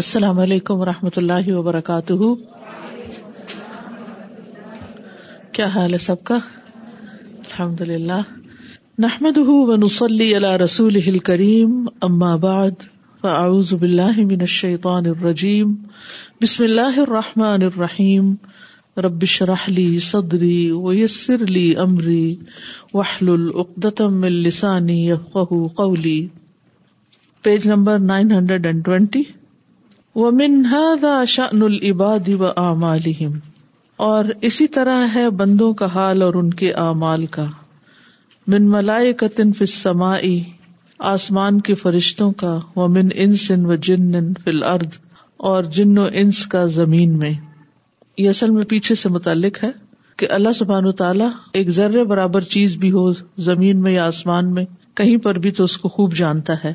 السلام علیکم و رحمۃ اللہ وبرکاتہ کیا حال ہے سب کا رحمت اللہ نحمد کریم الرجیم بسم اللہ الرحمٰن الرحیم ربش رحلی صدری و یسر علی عمری قولی page number nine hundred and twenty وہ من شان آشان العباد و امال اور اسی طرح ہے بندوں کا حال اور ان کے اعمال کا من ملائے قطن فمای آسمان کے فرشتوں کا وہ من انس و جن فل ارد اور جن و انس کا زمین میں یہ اصل میں پیچھے سے متعلق ہے کہ اللہ سبحان و تعالی ایک ذرے برابر چیز بھی ہو زمین میں یا آسمان میں کہیں پر بھی تو اس کو خوب جانتا ہے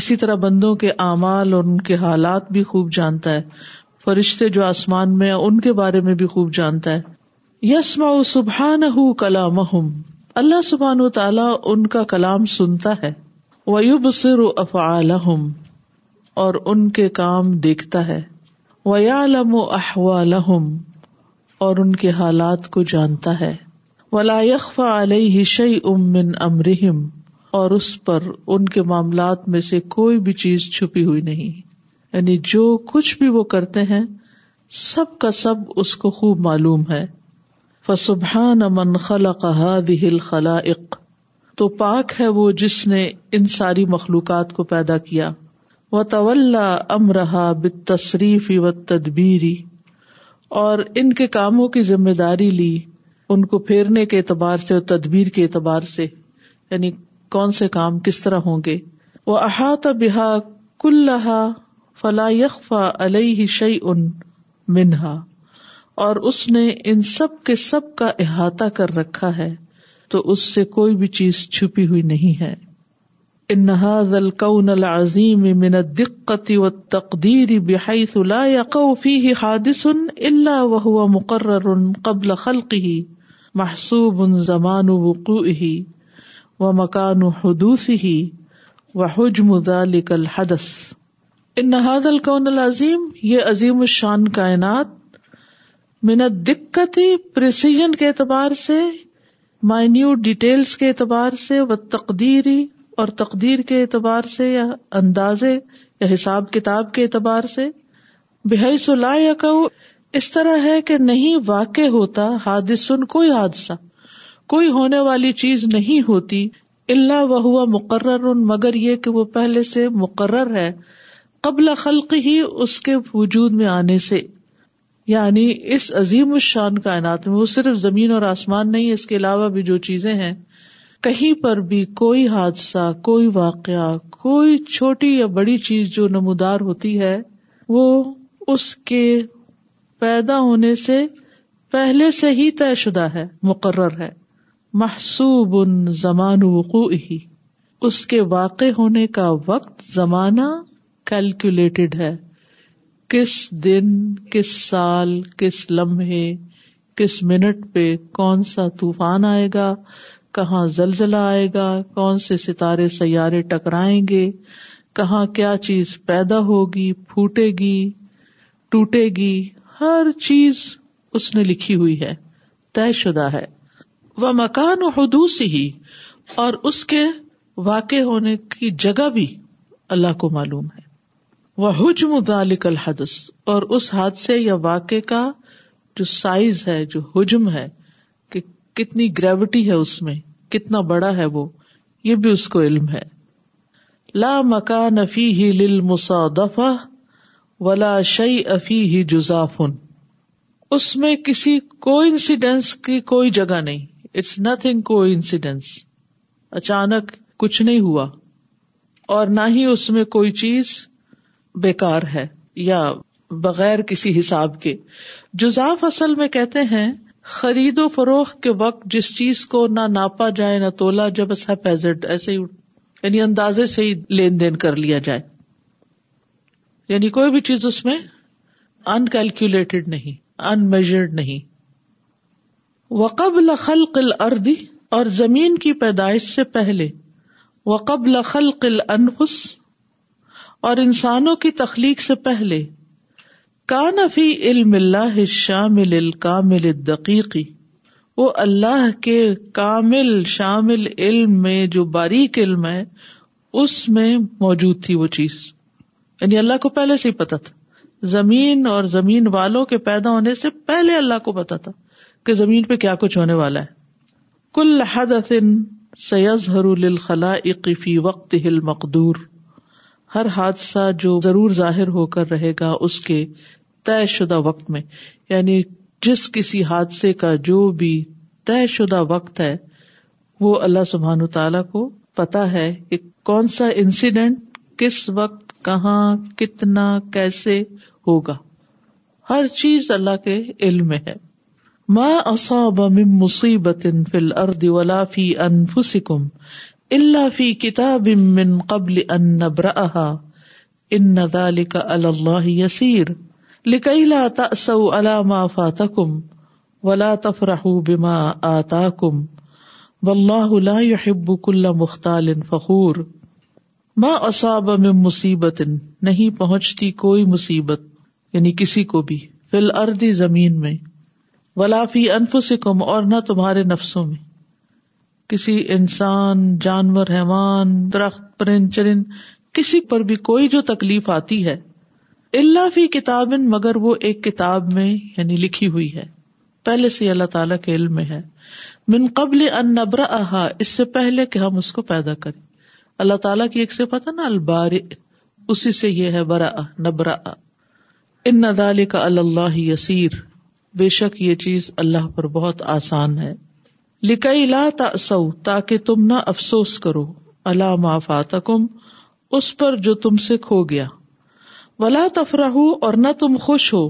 اسی طرح بندوں کے اعمال اور ان کے حالات بھی خوب جانتا ہے فرشتے جو آسمان میں ان کے بارے میں بھی خوب جانتا ہے یس سبحان کلام اللہ سبحان و تعالی ان کا کلام سنتا ہے سر اف عم اور ان کے کام دیکھتا ہے وم احو الحم اور ان کے حالات کو جانتا ہے ولا لخ علیہ شعی امن امرحم اور اس پر ان کے معاملات میں سے کوئی بھی چیز چھپی ہوئی نہیں یعنی جو کچھ بھی وہ کرتے ہیں سب کا سب اس کو خوب معلوم ہے فسبحان تو پاک ہے وہ جس نے ان ساری مخلوقات کو پیدا کیا وہ تو امرہا بشریفی و تدبیری اور ان کے کاموں کی ذمہ داری لی ان کو پھیرنے کے اعتبار سے اور تدبیر کے اعتبار سے یعنی کون سے کام کس طرح ہوں گے وہ احاطہ بحا فلا علیہ شعی ان منہا اور اس نے ان سب کے سب کا احاطہ کر رکھا ہے تو اس سے کوئی بھی چیز چھپی ہوئی نہیں ہے العظیم من الدقت و تقدیر لا اللہ کو حادث الا اللہ مقرر قبل خلقہ محسوب زمان وقو و مکان و حجم ہیلحد ان نہاد العظیم یہ عظیم الشان کائنات من نے دقت پریسیجن کے اعتبار سے مائنیوٹ ڈیٹیلس کے اعتبار سے و تقدیری اور تقدیر کے اعتبار سے یا اندازے یا حساب کتاب کے اعتبار سے بحی صلاح یا کہ اس طرح ہے کہ نہیں واقع ہوتا حادث حادثہ کوئی ہونے والی چیز نہیں ہوتی اللہ و ہوا مقرر مگر یہ کہ وہ پہلے سے مقرر ہے قبل خلق ہی اس کے وجود میں آنے سے یعنی اس عظیم الشان کائنات میں وہ صرف زمین اور آسمان نہیں، اس کے علاوہ بھی جو چیزیں ہیں کہیں پر بھی کوئی حادثہ کوئی واقعہ کوئی چھوٹی یا بڑی چیز جو نمودار ہوتی ہے وہ اس کے پیدا ہونے سے پہلے سے ہی طے شدہ ہے مقرر ہے محسوب ان زمان وقوع ہی اس کے واقع ہونے کا وقت زمانہ کیلکولیٹڈ ہے کس دن کس سال کس لمحے کس منٹ پہ کون سا طوفان آئے گا کہاں زلزلہ آئے گا کون سے ستارے سیارے ٹکرائیں گے کہاں کیا چیز پیدا ہوگی پھوٹے گی ٹوٹے گی ہر چیز اس نے لکھی ہوئی ہے طے شدہ ہے وہ مکان و حدوسی ہی اور اس کے واقع ہونے کی جگہ بھی اللہ کو معلوم ہے وہ حجم دالک الحد اور اس حادثے یا واقع کا جو سائز ہے جو حجم ہے کہ کتنی گریوٹی ہے اس میں کتنا بڑا ہے وہ یہ بھی اس کو علم ہے لا مکان افی ہی لفا و ولا شعی افی جزافن اس میں کسی کو انسیڈینس کی کوئی جگہ نہیں اٹس نتنگ کو انسیڈینس اچانک کچھ نہیں ہوا اور نہ ہی اس میں کوئی چیز بیکار ہے یا بغیر کسی حساب کے جزاف اصل میں کہتے ہیں خرید و فروخت کے وقت جس چیز کو نہ ناپا جائے نہ تولا جب پیز ایسے ہی یعنی اندازے سے ہی لین دین کر لیا جائے یعنی کوئی بھی چیز اس میں انکیلکولیٹڈ نہیں ان نہیں وقبل خلق قل اردی اور زمین کی پیدائش سے پہلے وقبل خلق قل اور انسانوں کی تخلیق سے پہلے کا نفی علم اللہ شامل کا الدقیقی وہ اللہ کے کامل شامل علم میں جو باریک علم ہے اس میں موجود تھی وہ چیز یعنی اللہ کو پہلے سے ہی پتا تھا زمین اور زمین والوں کے پیدا ہونے سے پہلے اللہ کو پتا تھا کہ زمین پہ کیا کچھ ہونے والا ہے کل حدث سیز ہر فی عکیفی وقت ہل مقدور ہر حادثہ جو ضرور ظاہر ہو کر رہے گا اس کے طے شدہ وقت میں یعنی جس کسی حادثے کا جو بھی طے شدہ وقت ہے وہ اللہ سبحان تعالی کو پتا ہے کہ کون سا انسیڈینٹ کس وقت کہاں کتنا کیسے ہوگا ہر چیز اللہ کے علم میں ہے ما اصاب من مصیبت فی فی الارض ولا انفسکم الا فی کتاب من قبل ان ان نبرأها علی علی اللہ یسیر لکی لا ما فاتکم ولا بما آتاکم واللہ لا يحب کل مختال فخور ما اصاب من مصیبت نہیں پہنچتی کوئی مصیبت یعنی کسی کو بھی فی الارض زمین میں ولافی انف اور نہ تمہارے نفسوں میں کسی انسان جانور حیوان درخت پرند چرند کسی پر بھی کوئی جو تکلیف آتی ہے اللہ فی کتاب کتاب مگر وہ ایک میں یعنی لکھی ہوئی ہے پہلے سے اللہ تعالیٰ کے علم میں ہے من قبل ان نبرا اس سے پہلے کہ ہم اس کو پیدا کریں اللہ تعالیٰ کی ایک صفت ہے نا البار اسی سے یہ ہے برا نبرا ان ندال کا اللہ یسیر بے شک یہ چیز اللہ پر بہت آسان ہے لکئی لا تاسو تاکہ تم نہ افسوس کرو اللہ ما آتا اس پر جو تم سے کھو گیا ولا تفرح اور نہ تم خوش ہو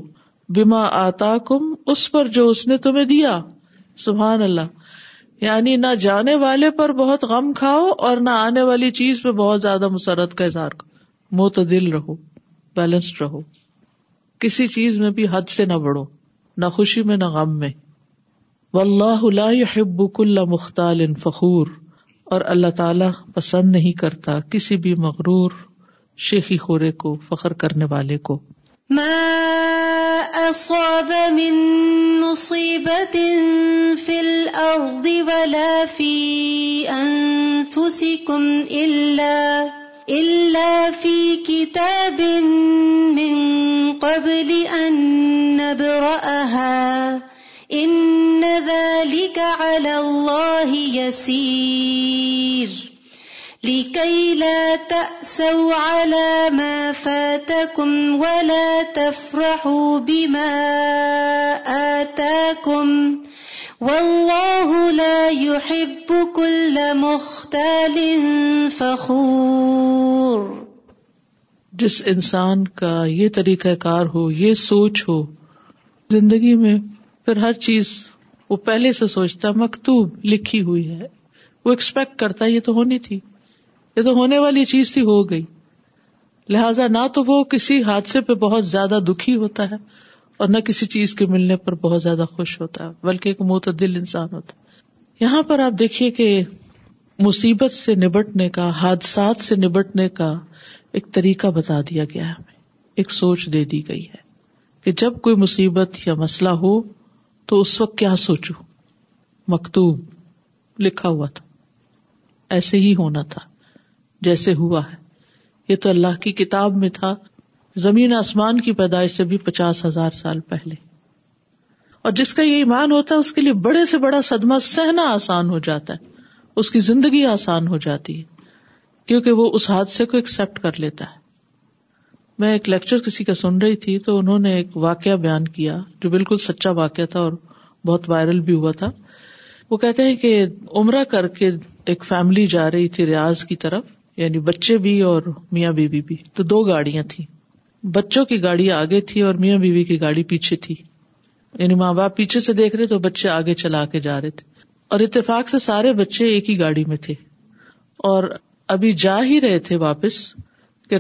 بیما آتا کم اس پر جو اس نے تمہیں دیا سبحان اللہ یعنی نہ جانے والے پر بہت غم کھاؤ اور نہ آنے والی چیز پہ بہت زیادہ مسرت کا اظہار معتدل رہو بیلنسڈ رہو کسی چیز میں بھی حد سے نہ بڑھو نہ خوشی میں نہ غم میں واللہ لا يحب كل مختال فخور اور اللہ تعالی پسند نہیں کرتا کسی بھی مغرور شیخی خورے کو فخر کرنے والے کو ما اصاب من مصیبت فی الارض ولا فی انفسکم اللہ إلا في كتاب من قبل أن نبرأها إن ذلك على الله بن کبلی اہ ان لیکت سوال مفت کلت فرحب ات کم جس انسان کا یہ طریقہ کار ہو ہو یہ سوچ زندگی میں پھر ہر چیز وہ پہلے سے سوچتا مکتوب لکھی ہوئی ہے وہ ایکسپیکٹ کرتا یہ تو ہونی تھی یہ تو ہونے والی چیز تھی ہو گئی لہذا نہ تو وہ کسی حادثے پہ بہت زیادہ دکھی ہوتا ہے اور نہ کسی چیز کے ملنے پر بہت زیادہ خوش ہوتا ہے بلکہ ایک معتدل انسان ہوتا ہے یہاں پر آپ دیکھیے کہ مصیبت سے نبٹنے کا حادثات سے نبٹنے کا ایک طریقہ بتا دیا گیا ہے ہمیں ایک سوچ دے دی گئی ہے کہ جب کوئی مصیبت یا مسئلہ ہو تو اس وقت کیا سوچو مکتوب لکھا ہوا تھا ایسے ہی ہونا تھا جیسے ہوا ہے یہ تو اللہ کی کتاب میں تھا زمین آسمان کی پیدائش سے بھی پچاس ہزار سال پہلے اور جس کا یہ ایمان ہوتا ہے اس کے لیے بڑے سے بڑا صدمہ سہنا آسان ہو جاتا ہے اس کی زندگی آسان ہو جاتی ہے کیونکہ وہ اس حادثے کو ایکسپٹ کر لیتا ہے میں ایک لیکچر کسی کا سن رہی تھی تو انہوں نے ایک واقعہ بیان کیا جو بالکل سچا واقعہ تھا اور بہت وائرل بھی ہوا تھا وہ کہتے ہیں کہ عمرہ کر کے ایک فیملی جا رہی تھی ریاض کی طرف یعنی بچے بھی اور میاں بیوی بھی, بھی تو دو گاڑیاں تھیں بچوں کی گاڑی آگے تھی اور میاں بیوی کی گاڑی پیچھے تھی یعنی ماں باپ پیچھے سے دیکھ رہے تو بچے آگے چلا کے جا رہے تھے اور اتفاق سے سارے بچے ایک ہی گاڑی میں تھے اور ابھی جا ہی رہے تھے واپس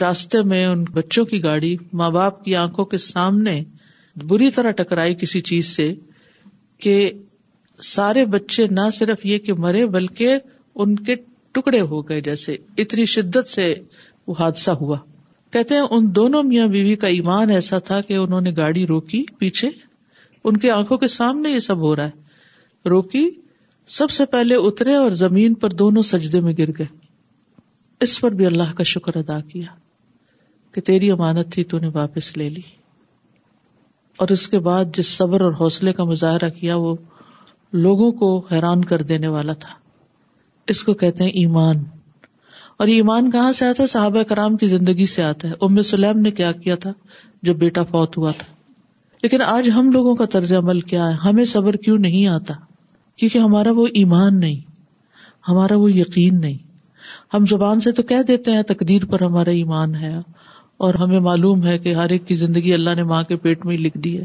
راستے میں ان بچوں کی گاڑی ماں باپ کی آنکھوں کے سامنے بری طرح ٹکرائی کسی چیز سے کہ سارے بچے نہ صرف یہ کہ مرے بلکہ ان کے ٹکڑے ہو گئے جیسے اتنی شدت سے وہ حادثہ ہوا کہتے ہیں ان دونوں میاں بیوی کا ایمان ایسا تھا کہ انہوں نے گاڑی روکی پیچھے ان کے آنکھوں کے سامنے یہ سب ہو رہا ہے روکی سب سے پہلے اترے اور زمین پر دونوں سجدے میں گر گئے اس پر بھی اللہ کا شکر ادا کیا کہ تیری امانت تھی تو نے واپس لے لی اور اس کے بعد جس صبر اور حوصلے کا مظاہرہ کیا وہ لوگوں کو حیران کر دینے والا تھا اس کو کہتے ہیں ایمان اور یہ ایمان کہاں سے آتا ہے صحابہ کرام کی زندگی سے آتا ہے ام سلیم نے کیا کیا تھا جب بیٹا فوت ہوا تھا لیکن آج ہم لوگوں کا طرز عمل کیا ہے ہمیں صبر کیوں نہیں آتا کیونکہ ہمارا وہ ایمان نہیں ہمارا وہ یقین نہیں ہم زبان سے تو کہہ دیتے ہیں تقدیر پر ہمارا ایمان ہے اور ہمیں معلوم ہے کہ ہر ایک کی زندگی اللہ نے ماں کے پیٹ میں لکھ دی ہے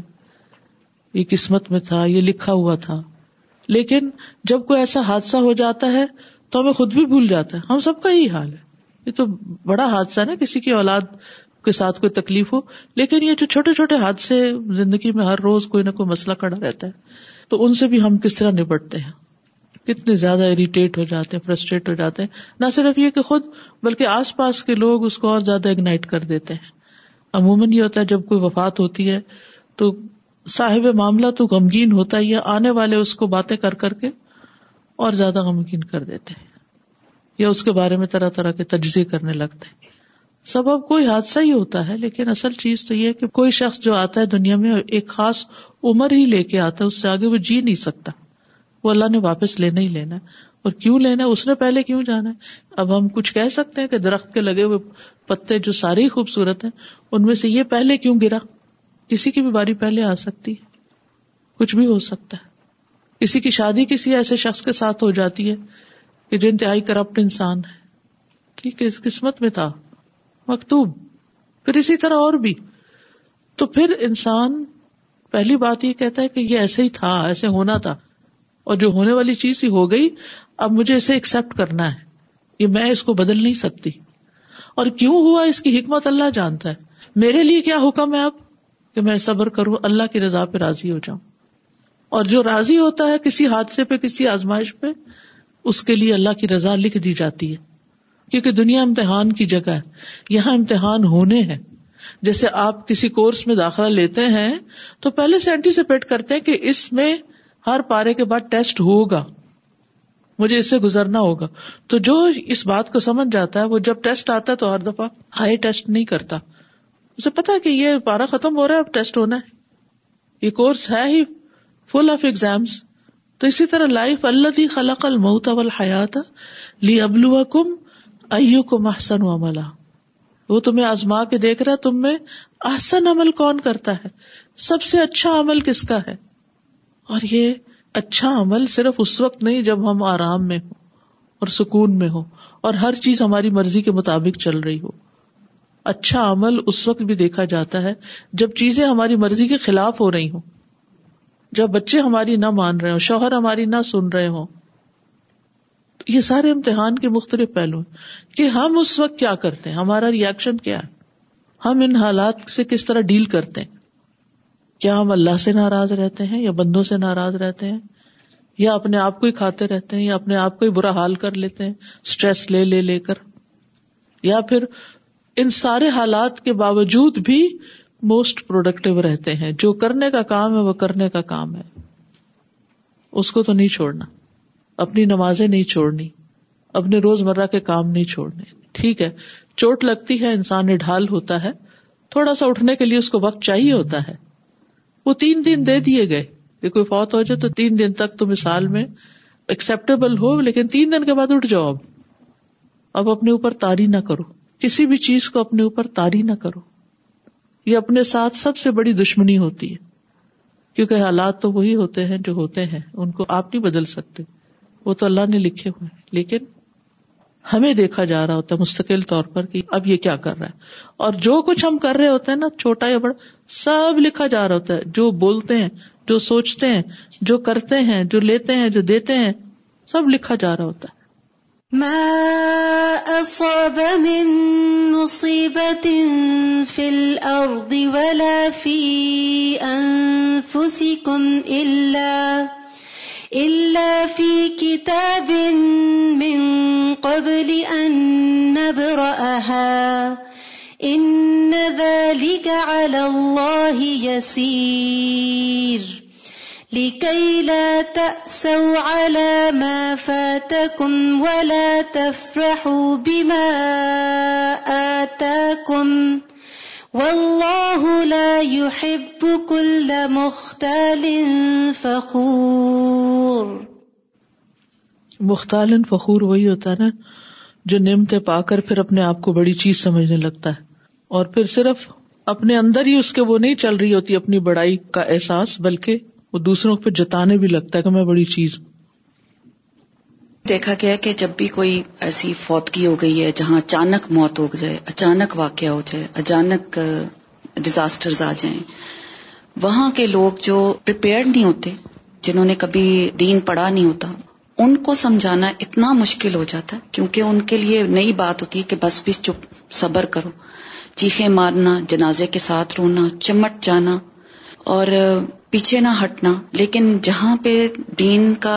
یہ قسمت میں تھا یہ لکھا ہوا تھا لیکن جب کوئی ایسا حادثہ ہو جاتا ہے تو ہمیں خود بھی بھول جاتا ہے ہم سب کا یہی حال ہے یہ تو بڑا حادثہ ہے نا کسی کی اولاد کے ساتھ کوئی تکلیف ہو لیکن یہ جو چھوٹے چھوٹے حادثے زندگی میں ہر روز کوئی نہ کوئی مسئلہ کڑا رہتا ہے تو ان سے بھی ہم کس طرح نپٹتے ہیں کتنے زیادہ اریٹیٹ ہو جاتے ہیں فرسٹریٹ ہو جاتے ہیں نہ صرف یہ کہ خود بلکہ آس پاس کے لوگ اس کو اور زیادہ اگنائٹ کر دیتے ہیں عموماً یہ ہوتا ہے جب کوئی وفات ہوتی ہے تو صاحب معاملہ تو غمگین ہوتا ہی ہے آنے والے اس کو باتیں کر کر کے اور زیادہ غمگین کر دیتے ہیں یا اس کے بارے میں طرح طرح کے تجزیے کرنے لگتے ہیں سبب کوئی حادثہ ہی ہوتا ہے لیکن اصل چیز تو یہ ہے کہ کوئی شخص جو آتا ہے دنیا میں ایک خاص عمر ہی لے کے آتا ہے اس سے آگے وہ جی نہیں سکتا وہ اللہ نے واپس لینا ہی لینا ہے اور کیوں لینا ہے اس نے پہلے کیوں جانا ہے اب ہم کچھ کہہ سکتے ہیں کہ درخت کے لگے ہوئے پتے جو سارے ہی خوبصورت ہیں ان میں سے یہ پہلے کیوں گرا کسی کی بھی باری پہلے آ سکتی ہے کچھ بھی ہو سکتا ہے کسی کی شادی کسی ایسے شخص کے ساتھ ہو جاتی ہے کہ جو انتہائی کرپٹ انسان ہے ٹھیک ہے اس قسمت میں تھا مکتوب پھر اسی طرح اور بھی تو پھر انسان پہلی بات یہ کہتا ہے کہ یہ ایسے ہی تھا ایسے ہونا تھا اور جو ہونے والی چیز ہی ہو گئی اب مجھے اسے ایکسپٹ کرنا ہے یہ میں اس کو بدل نہیں سکتی اور کیوں ہوا اس کی حکمت اللہ جانتا ہے میرے لیے کیا حکم ہے اب کہ میں صبر کروں اللہ کی رضا پہ راضی ہو جاؤں اور جو راضی ہوتا ہے کسی حادثے پہ کسی آزمائش پہ اس کے لیے اللہ کی رضا لکھ دی جاتی ہے کیونکہ دنیا امتحان کی جگہ ہے یہاں امتحان ہونے ہیں جیسے آپ کسی کورس میں داخلہ لیتے ہیں تو پہلے سے اینٹیسپیٹ کرتے ہیں کہ اس میں ہر پارے کے بعد ٹیسٹ ہوگا مجھے اس سے گزرنا ہوگا تو جو اس بات کو سمجھ جاتا ہے وہ جب ٹیسٹ آتا ہے تو ہر دفعہ ہائی ٹیسٹ نہیں کرتا اسے پتا کہ یہ پارا ختم ہو رہا ہے اب ٹیسٹ ہونا ہے یہ کورس ہے ہی فل آف ایگزامس تو اسی طرح لائف اللہ تھی خلق حیات لی ابلو کم او کم آسن عملا وہ تمہیں آزما کے دیکھ رہا تم میں احسن عمل کون کرتا ہے سب سے اچھا عمل کس کا ہے اور یہ اچھا عمل صرف اس وقت نہیں جب ہم آرام میں ہوں اور سکون میں ہو اور ہر چیز ہماری مرضی کے مطابق چل رہی ہو اچھا عمل اس وقت بھی دیکھا جاتا ہے جب چیزیں ہماری مرضی کے خلاف ہو رہی ہوں جب بچے ہماری نہ مان رہے ہوں شوہر ہماری نہ سن رہے ہوں یہ سارے امتحان کے مختلف پہلو ہیں کہ ہم اس وقت کیا کرتے ہیں ہمارا ریئیکشن کیا ہے ہم ان حالات سے کس طرح ڈیل کرتے ہیں کیا ہم اللہ سے ناراض رہتے ہیں یا بندوں سے ناراض رہتے ہیں یا اپنے آپ کو ہی کھاتے رہتے ہیں یا اپنے آپ کو ہی برا حال کر لیتے ہیں اسٹریس لے لے لے کر یا پھر ان سارے حالات کے باوجود بھی موسٹ پروڈکٹیو رہتے ہیں جو کرنے کا کام ہے وہ کرنے کا کام ہے اس کو تو نہیں چھوڑنا اپنی نمازیں نہیں چھوڑنی اپنے روز مرہ کے کام نہیں چھوڑنے ٹھیک ہے چوٹ لگتی ہے انسان ڈھال ہوتا ہے تھوڑا سا اٹھنے کے لیے اس کو وقت چاہیے ہوتا ہے وہ تین دن دے دیے گئے کہ کوئی فوت ہو جائے تو تین دن تک تو مثال میں ایکسپٹیبل ہو لیکن تین دن کے بعد اٹھ جاؤ اب اب اپنے اوپر تاری نہ کرو کسی بھی چیز کو اپنے اوپر تاری نہ کرو یہ اپنے ساتھ سب سے بڑی دشمنی ہوتی ہے کیونکہ حالات تو وہی ہوتے ہیں جو ہوتے ہیں ان کو آپ نہیں بدل سکتے وہ تو اللہ نے لکھے ہوئے ہیں لیکن ہمیں دیکھا جا رہا ہوتا ہے مستقل طور پر کہ اب یہ کیا کر رہا ہے اور جو کچھ ہم کر رہے ہوتے ہیں نا چھوٹا یا بڑا سب لکھا جا رہا ہوتا ہے جو بولتے ہیں جو سوچتے ہیں جو کرتے ہیں جو لیتے ہیں جو دیتے ہیں سب لکھا جا رہا ہوتا ہے ما أصاب من مصيبة في في الأرض ولا أنفسكم إلا إلا في كتاب من قبل أن نبرأها إن ذلك على الله يسير مختال فخور وہی ہوتا ہے نا جو نعمتیں پا کر پھر اپنے آپ کو بڑی چیز سمجھنے لگتا ہے اور پھر صرف اپنے اندر ہی اس کے وہ نہیں چل رہی ہوتی اپنی بڑائی کا احساس بلکہ وہ دوسروں پہ جتانے بھی لگتا ہے کہ میں بڑی چیز ہوں دیکھا گیا کہ جب بھی کوئی ایسی فوتگی ہو گئی ہے جہاں اچانک موت ہو جائے اچانک واقعہ ہو جائے اچانک ڈیزاسٹرز آ جائیں وہاں کے لوگ جو پریپیئرڈ نہیں ہوتے جنہوں نے کبھی دین پڑا نہیں ہوتا ان کو سمجھانا اتنا مشکل ہو جاتا ہے کیونکہ ان کے لیے نئی بات ہوتی ہے کہ بس بھی چپ صبر کرو چیخیں مارنا جنازے کے ساتھ رونا چمٹ جانا اور پیچھے نہ ہٹنا لیکن جہاں پہ دین کا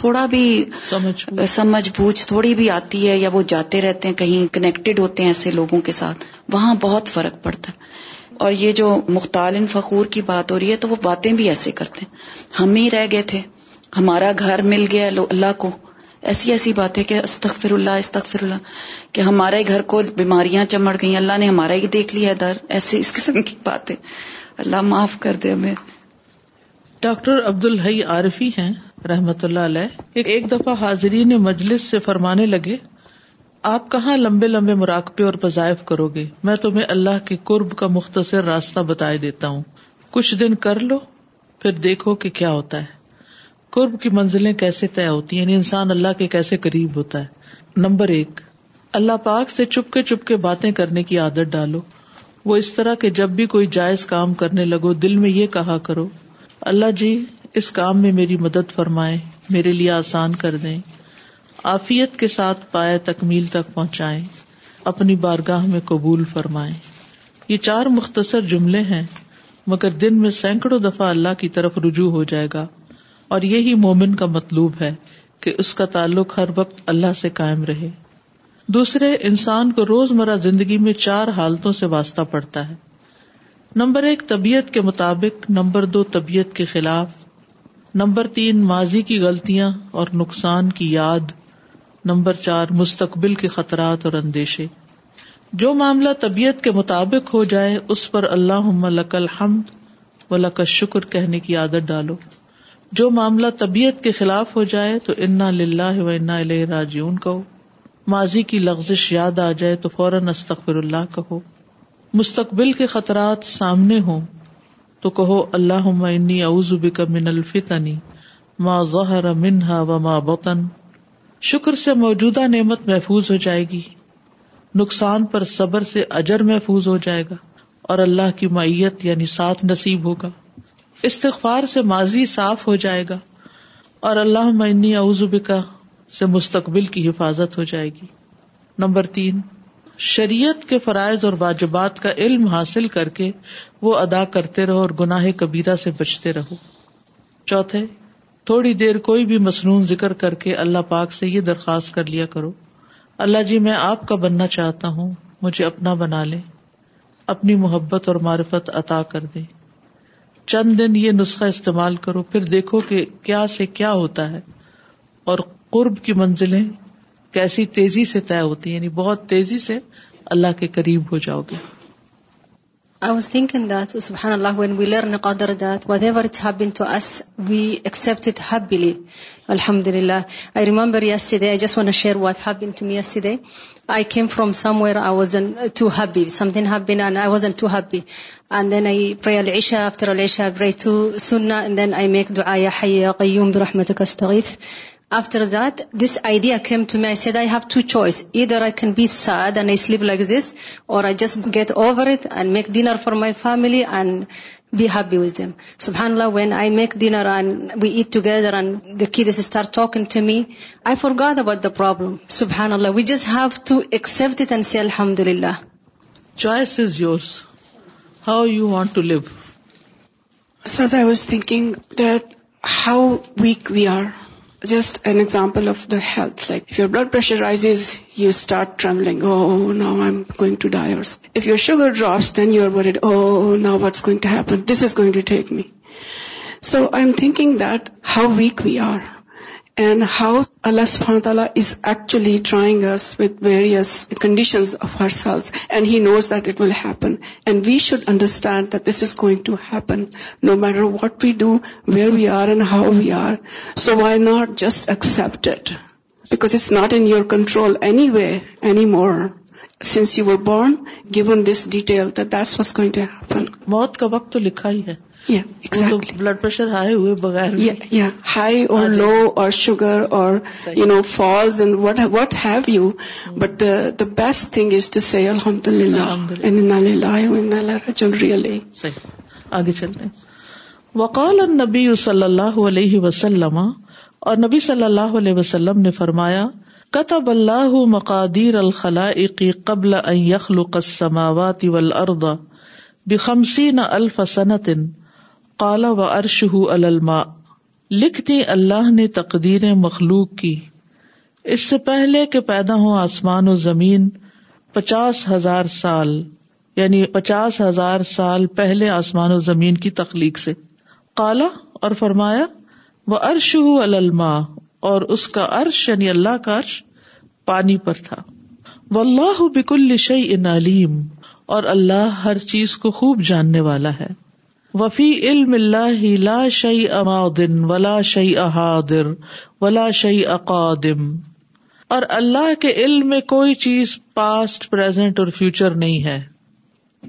تھوڑا بھی سمجھ بوجھ تھوڑی بھی آتی ہے یا وہ جاتے رہتے ہیں کہیں کنیکٹڈ ہوتے ہیں ایسے لوگوں کے ساتھ وہاں بہت فرق پڑتا ہے اور یہ جو مختالن فخور کی بات ہو رہی ہے تو وہ باتیں بھی ایسے کرتے ہیں ہم ہی رہ گئے تھے ہمارا گھر مل گیا اللہ کو ایسی ایسی بات ہے کہ استغفر اللہ استغفر اللہ کہ ہمارے گھر کو بیماریاں چمڑ گئیں اللہ نے ہمارا ہی دیکھ لیا در ایسے اس قسم کی باتیں اللہ معاف کر دے ہمیں ڈاکٹر عبد الحی عارفی ہیں رحمت اللہ علیہ ایک دفعہ حاضرین مجلس سے فرمانے لگے آپ کہاں لمبے لمبے مراقبے اور پذائف کرو گے میں تمہیں اللہ کے قرب کا مختصر راستہ بتائے دیتا ہوں کچھ دن کر لو پھر دیکھو کہ کیا ہوتا ہے قرب کی منزلیں کیسے طے ہوتی ہیں یعنی انسان اللہ کے کیسے قریب ہوتا ہے نمبر ایک اللہ پاک سے چپ کے چپ کے باتیں کرنے کی عادت ڈالو وہ اس طرح کے جب بھی کوئی جائز کام کرنے لگو دل میں یہ کہا کرو اللہ جی اس کام میں میری مدد فرمائے میرے لیے آسان کر دیں آفیت کے ساتھ پایا تکمیل تک پہنچائے اپنی بارگاہ میں قبول فرمائیں یہ چار مختصر جملے ہیں مگر دن میں سینکڑوں دفعہ اللہ کی طرف رجوع ہو جائے گا اور یہی مومن کا مطلوب ہے کہ اس کا تعلق ہر وقت اللہ سے قائم رہے دوسرے انسان کو روز مرہ زندگی میں چار حالتوں سے واسطہ پڑتا ہے نمبر ایک طبیعت کے مطابق نمبر دو طبیعت کے خلاف نمبر تین ماضی کی غلطیاں اور نقصان کی یاد نمبر چار مستقبل کے خطرات اور اندیشے جو معاملہ طبیعت کے مطابق ہو جائے اس پر اللہ لک الحمد و لک شکر کہنے کی عادت ڈالو جو معاملہ طبیعت کے خلاف ہو جائے تو انا للہ و انا اللہ راجیون کہو ماضی کی لغزش یاد آ جائے تو فوراً استغفر اللہ کہو مستقبل کے خطرات سامنے ہوں تو کہو اللہ کا من الفتنی ظہر و ما بطن شکر سے موجودہ نعمت محفوظ ہو جائے گی نقصان پر صبر سے اجر محفوظ ہو جائے گا اور اللہ کی معیت یعنی ساتھ نصیب ہوگا استغفار سے ماضی صاف ہو جائے گا اور اللہ ازبکا سے مستقبل کی حفاظت ہو جائے گی نمبر تین شریعت کے فرائض اور واجبات کا علم حاصل کر کے وہ ادا کرتے رہو اور گناہ کبیرہ سے بچتے رہو چوتھے تھوڑی دیر کوئی بھی مصنون ذکر کر کے اللہ پاک سے یہ درخواست کر لیا کرو اللہ جی میں آپ کا بننا چاہتا ہوں مجھے اپنا بنا لے اپنی محبت اور معرفت عطا کر دے چند دن یہ نسخہ استعمال کرو پھر دیکھو کہ کیا سے کیا ہوتا ہے اور قرب کی منزلیں کیسی تیزی سے طے ہوتی ہیں یعنی بہت تیزی سے اللہ کے قریب ہو جاؤ گے after this آئیڈیات make dinner for my family and be has سوین الن آئی میک دنر کیسٹ الحمد اللہ choice how you want live said I was thinking how we we are Just an example of the health, like if your blood pressure rises, you start trembling, oh, now I'm going to die. Or if your sugar drops, then you're worried, oh, now what's going to happen? This is going to take me. So I'm thinking that how weak we are. And how Allah سبحانہ تعالیٰ is actually trying us with various conditions of ourselves and he knows that it will happen and we should understand that this is going to happen no matter what we do where we are and how we are so why not just accept because it's not in your control anyway anymore since you were born given this detail that was going to happen موت کا وقت تو لکھا ہی ہے blood pressure high ہوئے بغیر high اور low اور شوگر اور you you know falls and what have but the best thing is to الحمد للہ آگے چلتے ہیں وقال نبی صلی اللہ علیہ وسلم نے فرمایا کتب اللہ مقادیر الخلا ان قبل السماوات والارض بخمسین الف الفصنت کالا و ارش الما الما دی اللہ نے تقدیر مخلوق کی اس سے پہلے کہ پیدا ہو آسمان و زمین پچاس ہزار سال یعنی پچاس ہزار سال پہلے آسمان و زمین کی تخلیق سے کالا اور فرمایا ہُ عرش اور اس کا عرش یعنی اللہ کا عرش پانی پر تھا و اللہ بک الشع علیم اور اللہ ہر چیز کو خوب جاننے والا ہے وفی علم اللہ لا شعی امادن ولا شعی احادر ولا شعی اقادم اور اللہ کے علم میں کوئی چیز پاسٹ پرزینٹ اور فیوچر نہیں ہے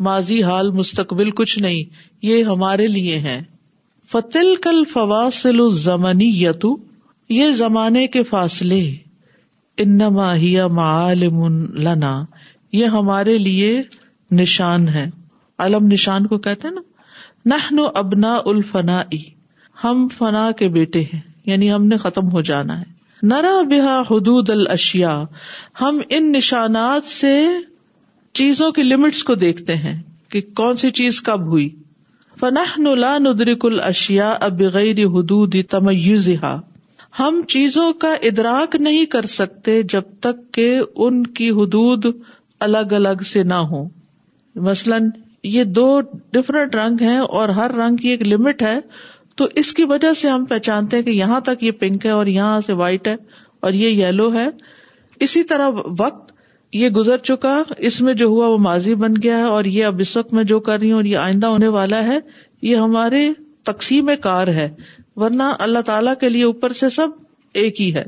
ماضی حال مستقبل کچھ نہیں یہ ہمارے لیے ہے فتل کل فواصل الزمنی یتو یہ زمانے کے فاصلے انما ہی لنا یہ ہمارے لیے نشان ہے علم نشان کو کہتے ہیں نا نہ نو ابنا الفنا ہم فنا کے بیٹے ہیں یعنی ہم نے ختم ہو جانا ہے نرا بحا حدود الشیا ہم ان نشانات سے چیزوں کی لمٹس کو دیکھتے ہیں کہ کون سی چیز کب ہوئی فنا نلا ندرک الشیا اشیا اب غیر حدود چیزوں کا ادراک نہیں کر سکتے جب تک کہ ان کی حدود الگ الگ سے نہ ہو مثلاً یہ دو ڈفرنٹ رنگ ہیں اور ہر رنگ کی ایک لمٹ ہے تو اس کی وجہ سے ہم پہچانتے ہیں کہ یہاں تک یہ پنک ہے اور یہاں سے وائٹ ہے اور یہ یلو ہے اسی طرح وقت یہ گزر چکا اس میں جو ہوا وہ ماضی بن گیا ہے اور یہ اب اس وقت میں جو کر رہی ہوں اور یہ آئندہ ہونے والا ہے یہ ہمارے تقسیم کار ہے ورنہ اللہ تعالی کے لیے اوپر سے سب ایک ہی ہے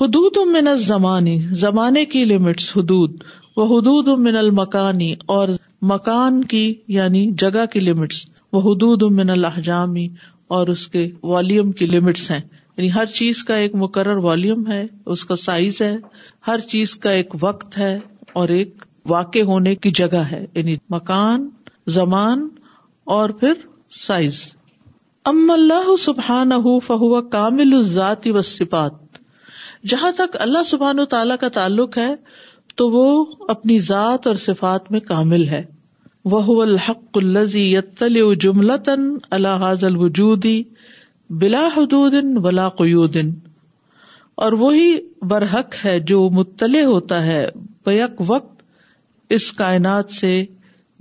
حدود من الزمانی زمانے کی لمٹس حدود وہ حدود من المکانی اور مکان کی یعنی جگہ کی لمٹس وہ حدود من الحجامی اور اس کے والیوم کی لمٹس ہیں یعنی ہر چیز کا ایک مقرر والیوم ہے اس کا سائز ہے ہر چیز کا ایک وقت ہے اور ایک واقع ہونے کی جگہ ہے یعنی مکان زمان اور پھر سائز ام اللہ سبحان فہو کامل ذاتی صفات جہاں تک اللہ سبحان و تعالی کا تعلق ہے تو وہ اپنی ذات اور صفات میں کامل ہے وہ الحق الزی یتل تن اللہ حاضل بلا حدود ولا قیودن اور وہی برحق ہے جو مطلع ہوتا ہے بیک وقت اس کائنات سے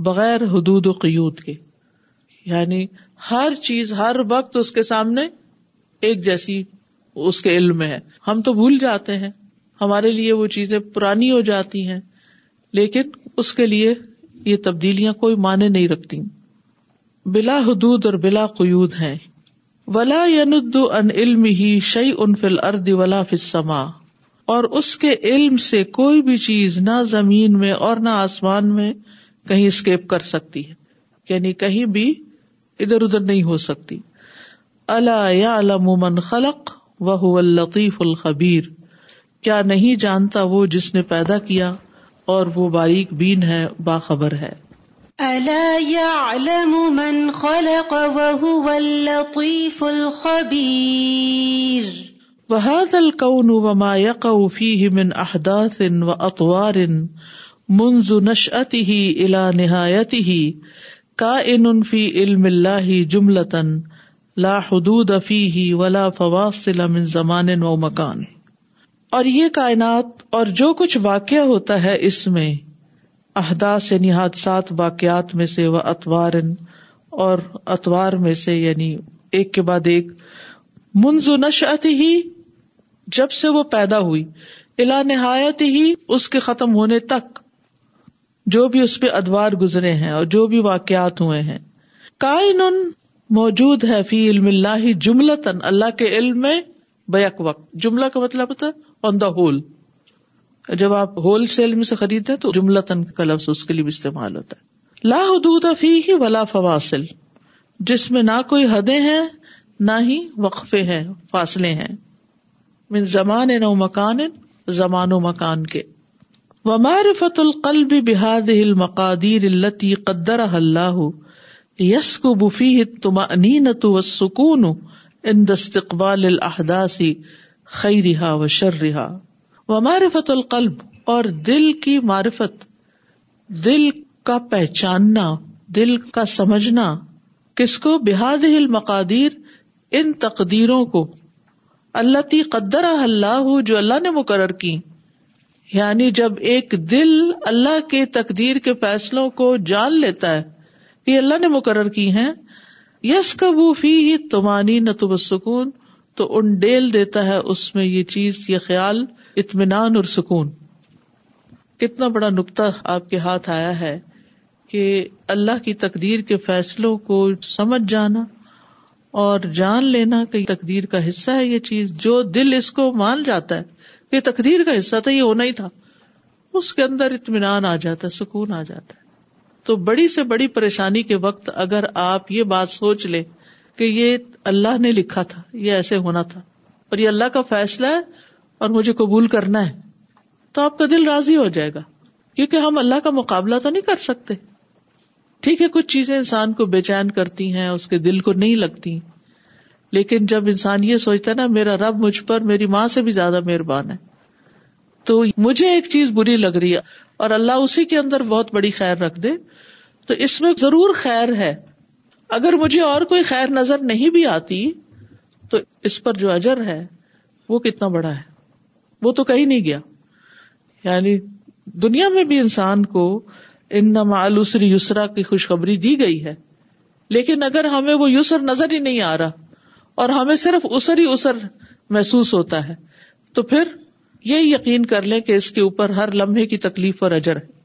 بغیر حدود و قیود کے یعنی ہر چیز ہر وقت اس کے سامنے ایک جیسی اس کے علم میں ہے ہم تو بھول جاتے ہیں ہمارے لیے وہ چیزیں پرانی ہو جاتی ہیں لیکن اس کے لیے یہ تبدیلیاں کوئی معنی نہیں رکھتی بلا حدود اور بلا قیود ہیں ولا یند ان علم ہی شعی ان فل ارد ولا فسما اور اس کے علم سے کوئی بھی چیز نہ زمین میں اور نہ آسمان میں کہیں اسکیپ کر سکتی ہے یعنی کہیں بھی ادھر ادھر نہیں ہو سکتی اللہ یا علام خلق وہ حقیف الخبیر کیا نہیں جانتا وہ جس نے پیدا کیا اور وہ باریک بین ہے باخبر ہے الا يعلم من خلق وهو اللطيف الخبير وهذا الكون وما يقع فيه من احداث واطوار منذ نشاته الى نهايته كائن في علم الله جمله لا حدود فيه ولا فواصل من زمان ومكان مكان اور یہ کائنات اور جو کچھ واقع ہوتا ہے اس میں اہداس یعنی حادثات واقعات میں سے وہ اتوار اور اتوار میں سے یعنی ایک کے بعد ایک منزو نشعت ہی جب سے وہ پیدا ہوئی الا نہایت ہی اس کے ختم ہونے تک جو بھی اس پہ ادوار گزرے ہیں اور جو بھی واقعات ہوئے ہیں کائن موجود ہے فی علم اللہ جملتاً اللہ کے علم میں بیک وقت جملہ کا مطلب ہوتا ہے آن دا ہول جب آپ ہول سیل میں سے خریدتے ہیں تو جملہ تن کا لفظ اس کے لیے بھی استعمال ہوتا ہے لا حدود فی ہی ولا فواصل جس میں نہ کوئی حدیں ہیں نہ ہی وقفے ہیں فاصلے ہیں من زمان نو مکان زمان و مکان کے ومارفت القلب بحاد المقادیر التی قدر اللہ یس کو بفی تم انینت و سکون اندست اقبال الحداسی خی رہا رہا و شر معرفت القلب اور دل کی معرفت دل کا پہچاننا دل کا سمجھنا کس کو بحاد ہل مقادیر ان تقدیروں کو اللہ تی قدر اللہ جو اللہ نے مقرر کی یعنی جب ایک دل اللہ کے تقدیر کے فیصلوں کو جان لیتا ہے اللہ نے مقرر کی ہے یس کبو فی تمانی نہ تو سکون تو ان ڈیل دیتا ہے اس میں یہ چیز یہ خیال اطمینان اور سکون کتنا بڑا نقطہ آپ کے ہاتھ آیا ہے کہ اللہ کی تقدیر کے فیصلوں کو سمجھ جانا اور جان لینا کہ تقدیر کا حصہ ہے یہ چیز جو دل اس کو مان جاتا ہے کہ تقدیر کا حصہ تھا یہ ہونا ہی تھا اس کے اندر اطمینان آ جاتا ہے سکون آ جاتا ہے تو بڑی سے بڑی پریشانی کے وقت اگر آپ یہ بات سوچ لیں کہ یہ اللہ نے لکھا تھا یہ ایسے ہونا تھا اور یہ اللہ کا فیصلہ ہے اور مجھے قبول کرنا ہے تو آپ کا دل راضی ہو جائے گا کیونکہ ہم اللہ کا مقابلہ تو نہیں کر سکتے ٹھیک ہے کچھ چیزیں انسان کو بے چین کرتی ہیں اس کے دل کو نہیں لگتی لیکن جب انسان یہ سوچتا نا میرا رب مجھ پر میری ماں سے بھی زیادہ مہربان ہے تو مجھے ایک چیز بری لگ رہی ہے اور اللہ اسی کے اندر بہت بڑی خیر رکھ دے تو اس میں ضرور خیر ہے اگر مجھے اور کوئی خیر نظر نہیں بھی آتی تو اس پر جو اجر ہے وہ کتنا بڑا ہے وہ تو کہیں نہیں گیا یعنی دنیا میں بھی انسان کو ان نمالوسری یسرا کی خوشخبری دی گئی ہے لیکن اگر ہمیں وہ یسر نظر ہی نہیں آ رہا اور ہمیں صرف اسر ہی اسر محسوس ہوتا ہے تو پھر یہ یقین کر لیں کہ اس کے اوپر ہر لمحے کی تکلیف اور اجر ہے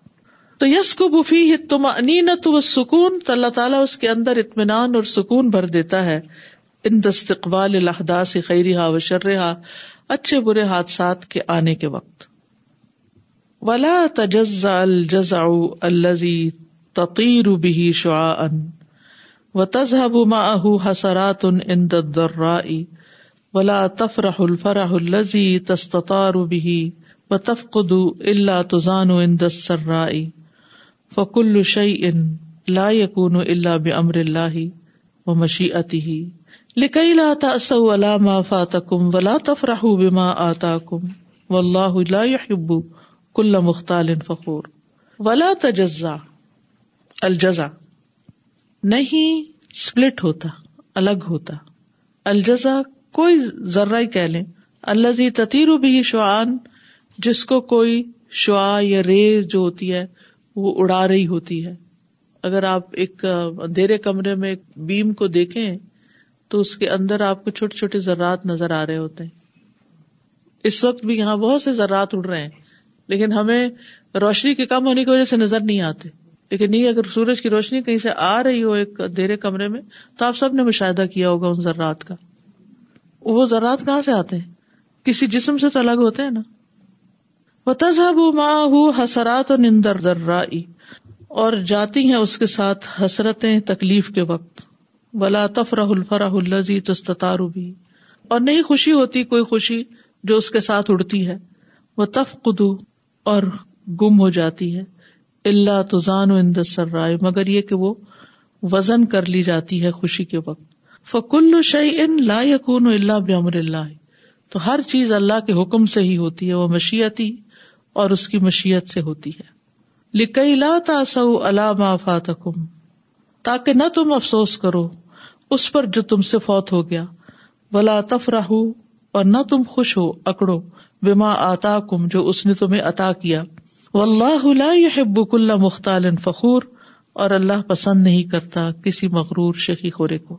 تو یس کو بفی تم انینت و سکون تو اللہ تعالیٰ اس کے اندر اطمینان اور سکون بھر دیتا ہے ان دستقبال خیری ہا و شرحا اچھے برے حادثات کے آنے کے وقت ولا الجزا الزی تقیر شعا ان و تزب حسرات حسراتن ان در ولا تفرح الفرح الزی تستارف قدو اللہ تذانو ان دس سر فکل شعی ان لا یقون اللہ بمر اللہ و مشی اتی لکئی لا تاسو ولا ما فاتکم ولا تفرح بما آتا کم و اللہ لا یحب کل مختال فخور ولا تجزا الجزا نہیں سپلٹ ہوتا الگ ہوتا الجزا کوئی ذرہ ہی کہہ لیں اللہ زی تتیر بھی شعان جس کو کوئی شعا یا ریز جو ہوتی ہے وہ اڑا رہی ہوتی ہے اگر آپ ایک اندھیرے کمرے میں بیم کو دیکھیں تو اس کے اندر آپ کو چھوٹے چھوٹے ذرات نظر آ رہے ہوتے ہیں اس وقت بھی یہاں بہت سے ذرات اڑ رہے ہیں لیکن ہمیں روشنی کے کم ہونے کی وجہ سے نظر نہیں آتے لیکن نہیں اگر سورج کی روشنی کہیں سے آ رہی ہو ایک اندھیرے کمرے میں تو آپ سب نے مشاہدہ کیا ہوگا ان ذرات کا وہ ذرات کہاں سے آتے ہیں کسی جسم سے تو الگ ہوتے ہیں نا وہ تذہب ما ہو حسرات اور جاتی ہیں اس کے ساتھ حسرتیں تکلیف کے وقت تفرح الفرح الزی تستار بھی اور نہیں خوشی ہوتی کوئی خوشی جو اس کے ساتھ اڑتی ہے وہ تف قدو اور گم ہو جاتی ہے اللہ تو زان و اندر سر مگر یہ کہ وہ وزن کر لی جاتی ہے خوشی کے وقت فکل شعی ان لا یقون اللہ بمر اللہ تو ہر چیز اللہ کے حکم سے ہی ہوتی ہے وہ مشیتی اور اس کی مشیت سے ہوتی ہے لا تاکہ نہ تم افسوس کرو اس پر جو تم سے فوت ہو گیا ولا رہو اور نہ تم خوش ہو اکڑو آتا کم جو اس نے تمہیں عطا کیا اللہ یہ بک اللہ مختال فخور اور اللہ پسند نہیں کرتا کسی مغرور شکی خورے کو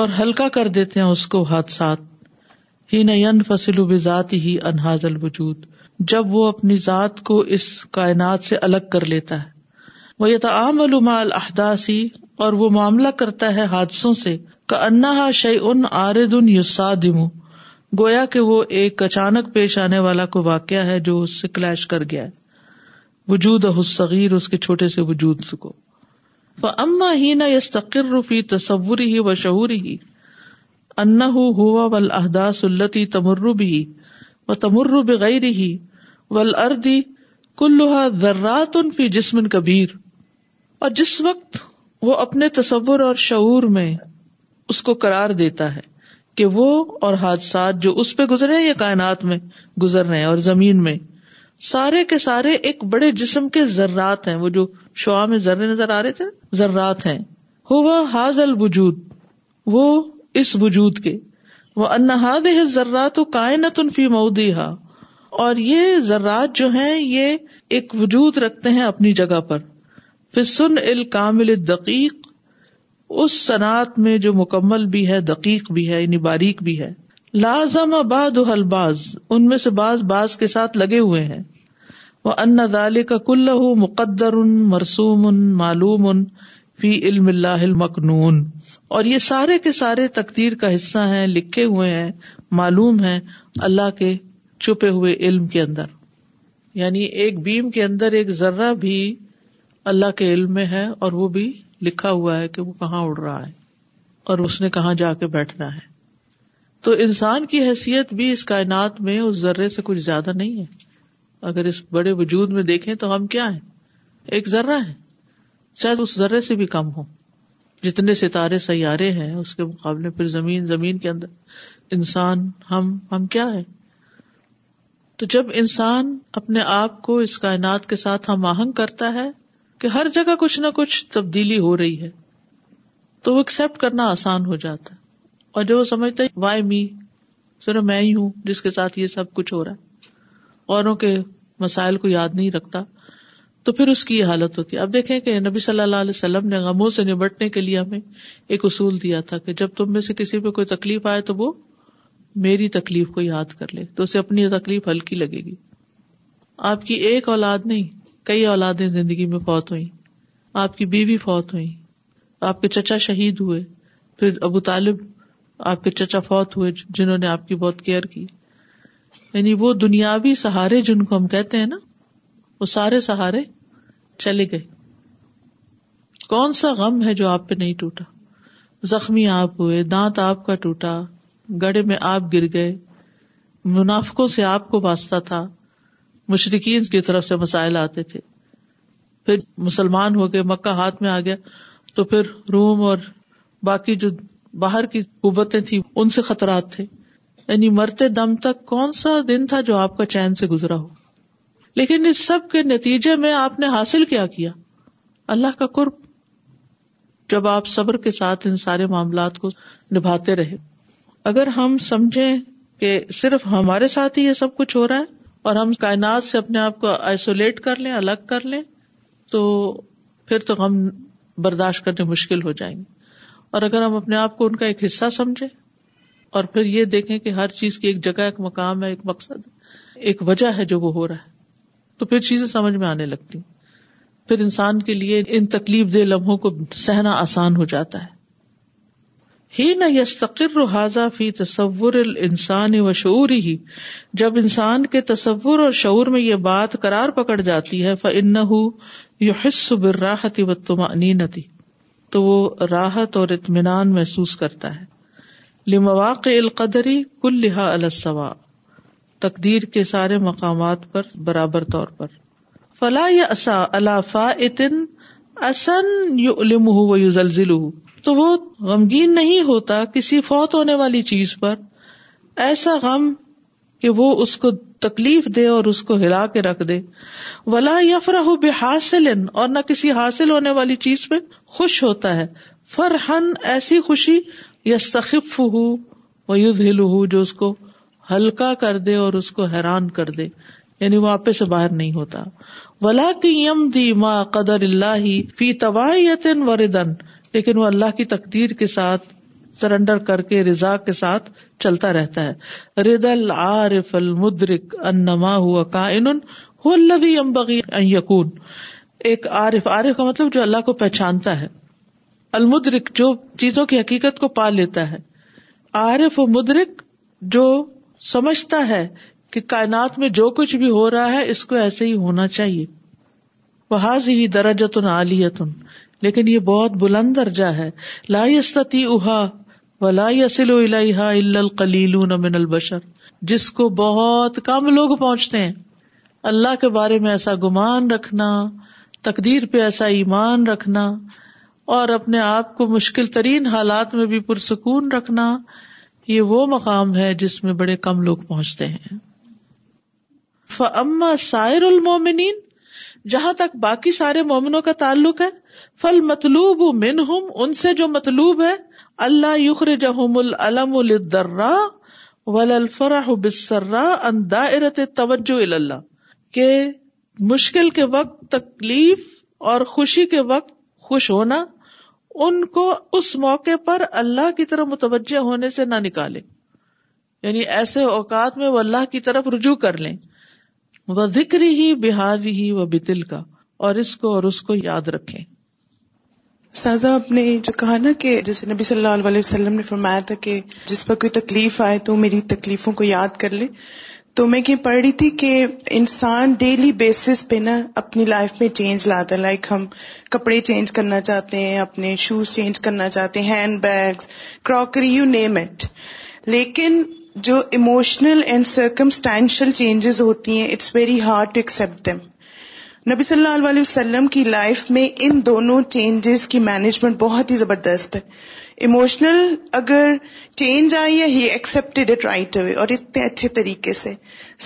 اور ہلکا کر دیتے ہیں اس کو حادثات ہی ہی فصل انحاظ الوجود جب وہ اپنی ذات کو اس کائنات سے الگ کر لیتا ہے وہ الحداسی اور وہ معاملہ کرتا ہے حادثوں سے کا انا ان آرد ان یوسا دمو گویا کہ وہ ایک اچانک پیش آنے والا کو واقع ہے جو اس سے کلیش کر گیا ہے وجود احسیر اس کے چھوٹے سے وجود کو اما ہی نہ یس تصور تصوری و شعور ہی ہوا ول وحداس التی تمر بھی تمر ہی ول اردی کلوہا ذرات ان فی جسمن کبیر اور جس وقت وہ اپنے تصور اور شعور میں اس کو قرار دیتا ہے کہ وہ اور حادثات جو اس پہ گزرے یا کائنات میں گزر رہے ہیں اور زمین میں سارے کے سارے ایک بڑے جسم کے ذرات ہیں وہ جو شعا میں ذرے نظر آ رہے تھے ذرات ہیں ہو وہ حاض ال وجود وہ اس وجود کے وہ انہاد ذرات و کائنت فی مودی ہا اور یہ ذرات جو ہیں یہ ایک وجود رکھتے ہیں اپنی جگہ پر پھر سن ال کامل دقیق اس صنعت میں جو مکمل بھی ہے دقیق بھی ہے یعنی باریک بھی ہے لازم الباز ان میں سے باز باز کے ساتھ لگے ہوئے ہیں وہ ان دال کا کل مقدر ان مرسوم ان معلوم ان فی علم اللہ اور یہ سارے کے سارے تقدیر کا حصہ ہیں لکھے ہوئے ہیں معلوم ہے اللہ کے چھپے ہوئے علم کے اندر یعنی ایک بیم کے اندر ایک ذرا بھی اللہ کے علم میں ہے اور وہ بھی لکھا ہوا ہے کہ وہ کہاں اڑ رہا ہے اور اس نے کہاں جا کے بیٹھنا ہے تو انسان کی حیثیت بھی اس کائنات میں اس ذرے سے کچھ زیادہ نہیں ہے اگر اس بڑے وجود میں دیکھیں تو ہم کیا ہیں ایک ذرہ ہے شاید اس ذرے سے بھی کم ہو جتنے ستارے سیارے ہیں اس کے مقابلے پھر زمین زمین کے اندر انسان ہم ہم کیا ہے تو جب انسان اپنے آپ کو اس کائنات کے ساتھ ہم آہنگ کرتا ہے کہ ہر جگہ کچھ نہ کچھ تبدیلی ہو رہی ہے تو وہ ایکسپٹ کرنا آسان ہو جاتا ہے اور جو وہ سمجھتا ہے وائی می صرف میں ہی ہوں جس کے ساتھ یہ سب کچھ ہو رہا ہے اوروں کے مسائل کو یاد نہیں رکھتا تو پھر اس کی یہ حالت ہوتی ہے اب دیکھیں کہ نبی صلی اللہ علیہ وسلم نے غموں سے نبٹنے کے لیے ہمیں ایک اصول دیا تھا کہ جب تم میں سے کسی پہ کوئی تکلیف آئے تو وہ میری تکلیف کو یاد کر لے تو اسے اپنی تکلیف ہلکی لگے گی آپ کی ایک اولاد نہیں کئی اولادیں زندگی میں فوت ہوئی آپ کی بیوی فوت ہوئی آپ کے چچا شہید ہوئے پھر ابو طالب آپ کے چچا فوت ہوئے جنہوں نے آپ کی بہت کیئر کی یعنی وہ دنیاوی سہارے جن کو ہم کہتے ہیں نا وہ سارے سہارے چلے گئے کون سا غم ہے جو آپ پہ نہیں ٹوٹا زخمی آپ ہوئے دانت آپ کا ٹوٹا گڑے میں آپ گر گئے منافقوں سے آپ کو واسطہ تھا مشرقین کی طرف سے مسائل آتے تھے پھر مسلمان ہو گئے مکہ ہاتھ میں آ گیا تو پھر روم اور باقی جو باہر کی قوتیں تھیں ان سے خطرات تھے یعنی مرتے دم تک کون سا دن تھا جو آپ کا چین سے گزرا ہو لیکن اس سب کے نتیجے میں آپ نے حاصل کیا کیا اللہ کا قرب جب آپ صبر کے ساتھ ان سارے معاملات کو نبھاتے رہے اگر ہم سمجھیں کہ صرف ہمارے ساتھ ہی یہ سب کچھ ہو رہا ہے اور ہم کائنات سے اپنے آپ کو آئسولیٹ کر لیں الگ کر لیں تو پھر تو ہم برداشت کرنے مشکل ہو جائیں گے اور اگر ہم اپنے آپ کو ان کا ایک حصہ سمجھیں اور پھر یہ دیکھیں کہ ہر چیز کی ایک جگہ ایک مقام ہے ایک مقصد ایک وجہ ہے جو وہ ہو رہا ہے تو پھر چیزیں سمجھ میں آنے لگتی پھر انسان کے لیے ان تکلیف دہ لمحوں کو سہنا آسان ہو جاتا ہے ہی نہ یستقر حاضہ فی تصور انسان و شعور ہی جب انسان کے تصور اور شعور میں یہ بات قرار پکڑ جاتی ہے فن ہُو یو حصہ بر راہتی وطوما انینتی تو وہ راحت اور اطمینان محسوس کرتا ہے القدری کل لہا السوا تقدیر کے سارے مقامات پر برابر طور پر فلا اصا اتن اصن یو فلاح ہو تو وہ غمگین نہیں ہوتا کسی فوت ہونے والی چیز پر ایسا غم کہ وہ اس کو تکلیف دے اور اس کو ہلا کے رکھ دے ولا بے حاصل حاصل اور نہ کسی ہونے والی چیز پہ خوش ہوتا ہے فرحن ایسی خوشی یا اس کو ہلکا کر دے اور اس کو حیران کر دے یعنی وہ آپ سے باہر نہیں ہوتا ولا کی یم دی ماں قدر اللہ فی طوایت وردن لیکن وہ اللہ کی تقدیر کے ساتھ سرینڈر کر کے رضا کے ساتھ چلتا رہتا ہے رد العارف المدرک انما ہوا کائن هو الذي ينبغي ان يكون ایک عارف عارف کا مطلب جو اللہ کو پہچانتا ہے المدرک جو چیزوں کی حقیقت کو پا لیتا ہے عارف و مدرک جو سمجھتا ہے کہ کائنات میں جو کچھ بھی ہو رہا ہے اس کو ایسے ہی ہونا چاہیے وہ حاض ہی درجت عالیتن لیکن یہ بہت بلند درجہ ہے لا استطیعها ولا یسل الا القلیل من البشر جس کو بہت کم لوگ پہنچتے ہیں اللہ کے بارے میں ایسا گمان رکھنا تقدیر پہ ایسا ایمان رکھنا اور اپنے آپ کو مشکل ترین حالات میں بھی پرسکون رکھنا یہ وہ مقام ہے جس میں بڑے کم لوگ پہنچتے ہیں فما سائر المومنین جہاں تک باقی سارے مومنوں کا تعلق ہے فل مطلوب من ہوں ان سے جو مطلوب ہے اللہ یخر جہم الم توجہ اللہ کے مشکل کے وقت تکلیف اور خوشی کے وقت خوش ہونا ان کو اس موقع پر اللہ کی طرف متوجہ ہونے سے نہ نکالے یعنی ایسے اوقات میں وہ اللہ کی طرف رجوع کر لیں وہ ذکری ہی بحاوی ہی وہ بتل کا اور اس کو اور اس کو یاد رکھے سب آپ نے جو کہا نا کہ جیسے نبی صلی اللہ علیہ وسلم نے فرمایا تھا کہ جس پر کوئی تکلیف آئے تو میری تکلیفوں کو یاد کر لے تو میں یہ پڑھ رہی تھی کہ انسان ڈیلی بیسس پہ نا اپنی لائف میں چینج لاتا ہے لائک ہم کپڑے چینج کرنا چاہتے ہیں اپنے شوز چینج کرنا چاہتے ہیں hand bags crockery you name it لیکن جو ایموشنل اینڈ سرکمسٹانشیل چینجز ہوتی ہیں it's very hard to accept them نبی صلی اللہ علیہ وسلم کی لائف میں ان دونوں چینجز کی مینجمنٹ بہت ہی زبردست ہے ایموشنل اگر چینج آئی ہے ہی ایکسپٹیڈ اٹ رائٹ اوے اور اتنے اچھے طریقے سے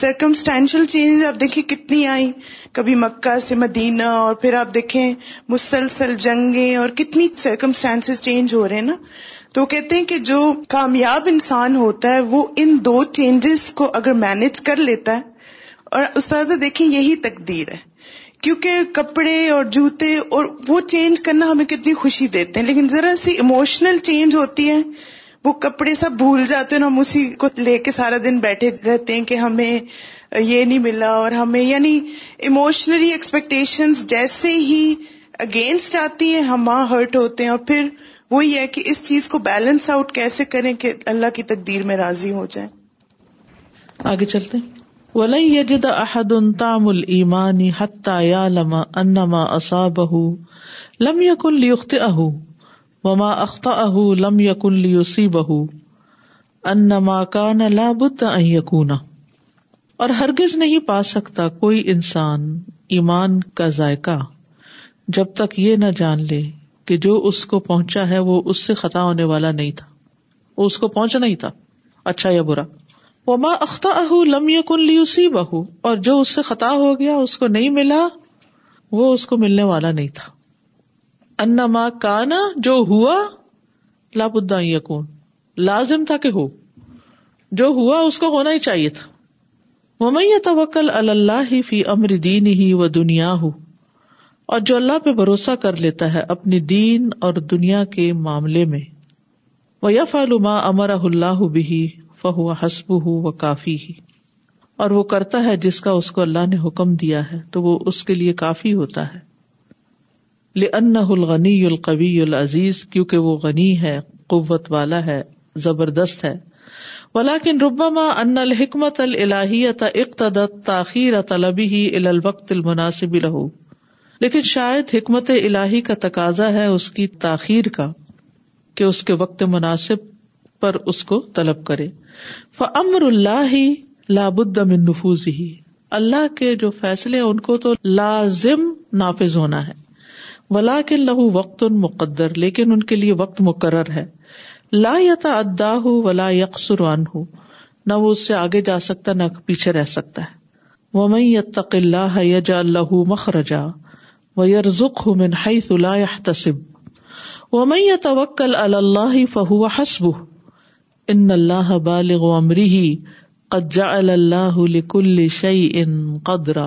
سرکمسٹینشل چینج آپ دیکھیں کتنی آئی کبھی مکہ سے مدینہ اور پھر آپ دیکھیں مسلسل جنگیں اور کتنی سرکمسٹانس چینج ہو رہے ہیں نا تو کہتے ہیں کہ جو کامیاب انسان ہوتا ہے وہ ان دو چینجز کو اگر مینج کر لیتا ہے اور استاذہ دیکھیں یہی تقدیر ہے کیونکہ کپڑے اور جوتے اور وہ چینج کرنا ہمیں کتنی خوشی دیتے ہیں لیکن ذرا سی اموشنل چینج ہوتی ہے وہ کپڑے سب بھول جاتے ہیں ہم اسی کو لے کے سارا دن بیٹھے رہتے ہیں کہ ہمیں یہ نہیں ملا اور ہمیں یعنی اموشنلی ایکسپیکٹیشن جیسے ہی اگینسٹ آتی ہیں ہم وہاں ہرٹ ہوتے ہیں اور پھر وہی ہے کہ اس چیز کو بیلنس آؤٹ کیسے کریں کہ اللہ کی تقدیر میں راضی ہو جائیں آگے چلتے ہیں ولن يجد احد طعم الايمان احدن تام المانی اصابه لم يكن ليخطئه وما اہ لم یقسی بہ ان يكون اور ہرگز نہیں پا سکتا کوئی انسان ایمان کا ذائقہ جب تک یہ نہ جان لے کہ جو اس کو پہنچا ہے وہ اس سے خطا ہونے والا نہیں تھا وہ اس کو پہنچنا ہی تھا اچھا یا برا وہ ماں اختہ لم یقن لی بہ اور جو اس سے خطا ہو گیا اس کو نہیں ملا وہ اس کو ملنے والا نہیں تھا انا ماں کانا جو ہوا لاپودہ یقون لازم تھا کہ ہو جو ہوا اس کو ہونا ہی چاہیے تھا وہ توکل اللہ ہی فی امر دین ہی وہ دنیا ہو اور جو اللہ پہ بھروسہ کر لیتا ہے اپنی دین اور دنیا کے معاملے میں وہ یف علما امر اللہ بھی حسب ہو وہ کافی ہی اور وہ کرتا ہے جس کا اس کو اللہ نے حکم دیا ہے تو وہ اس کے لیے کافی ہوتا ہے لن الغنی القوی العزیز کیونکہ وہ غنی ہے قوت والا ہے زبردست ہے ولاکن ربا ان الحکمت اللہی اقتد تاخیر طلبی ہی الوقت المناسب رہ لیکن شاید حکمت الہی کا تقاضا ہے اس کی تاخیر کا کہ اس کے وقت مناسب پر اس کو طلب کرے فمر اللہ نفوز ہی اللہ کے جو فیصلے ان کو تو لازم نافذ ہونا ہے ولا کے لہو وقت مقدر لیکن ان کے لیے وقت مقرر ہے لا یتا ادا ولا یکسر ان ہو نہ وہ اس سے آگے جا سکتا نہ پیچھے رہ سکتا ہے وم تقلّہ لہ مخرجا و یرک ہُن ہائی تا تصب و می تبک اللہ فہو حسب ان اللہ بالغ عمری قجا اللہ شعی ان قدرا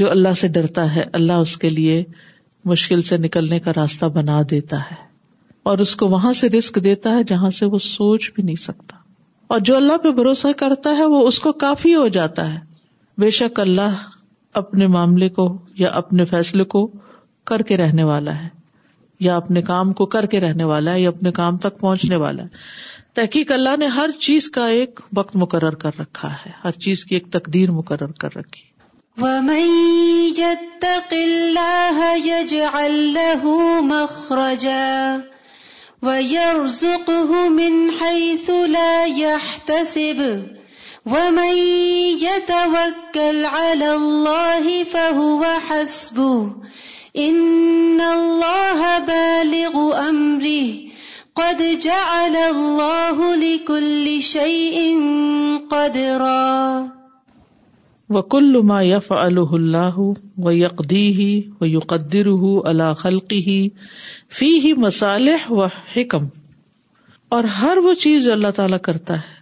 جو اللہ سے ڈرتا ہے اللہ اس کے لیے مشکل سے نکلنے کا راستہ بنا دیتا ہے اور اس کو وہاں سے رسک دیتا ہے جہاں سے وہ سوچ بھی نہیں سکتا اور جو اللہ پہ بھروسہ کرتا ہے وہ اس کو کافی ہو جاتا ہے بے شک اللہ اپنے معاملے کو یا اپنے فیصلے کو کر کے رہنے والا ہے یا اپنے کام کو کر کے رہنے والا ہے یا اپنے کام تک پہنچنے والا ہے تحقیق اللہ نے ہر چیز کا ایک وقت مقرر کر رکھا ہے ہر چیز کی ایک تقدیر مقرر کر رکھی وَيَرْزُقْهُ مِنْ حَيْثُ لَا يَحْتَسِبُ يَتَوَكَّلْ عَلَى اللَّهِ فَهُوَ حَسْبُهُ إِنَّ اللَّهَ بَالِغُ أَمْرِهِ قد جعل اللہ وہ یقدی ہی وہ یقر ہوں اللہ خلقی فی ہی مسالح و حکم اور ہر وہ چیز اللہ تعالی کرتا ہے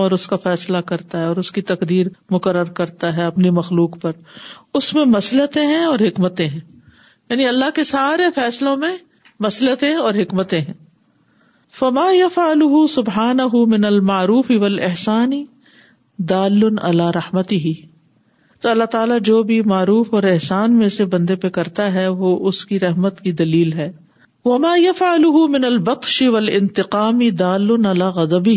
اور اس کا فیصلہ کرتا ہے اور اس کی تقدیر مقرر کرتا ہے اپنی مخلوق پر اس میں مسلطیں ہیں اور حکمتیں ہیں یعنی اللہ کے سارے فیصلوں میں مسلطیں اور حکمتیں ہیں فما یف آلح سبحان المعروف اول احسانی دال اللہ رحمتی ہی تو اللہ تعالیٰ جو بھی معروف اور احسان میں سے بندے پہ کرتا ہے وہ اس کی رحمت کی دلیل ہے وما یف علح من البشی ونتقامی دال الا غذبی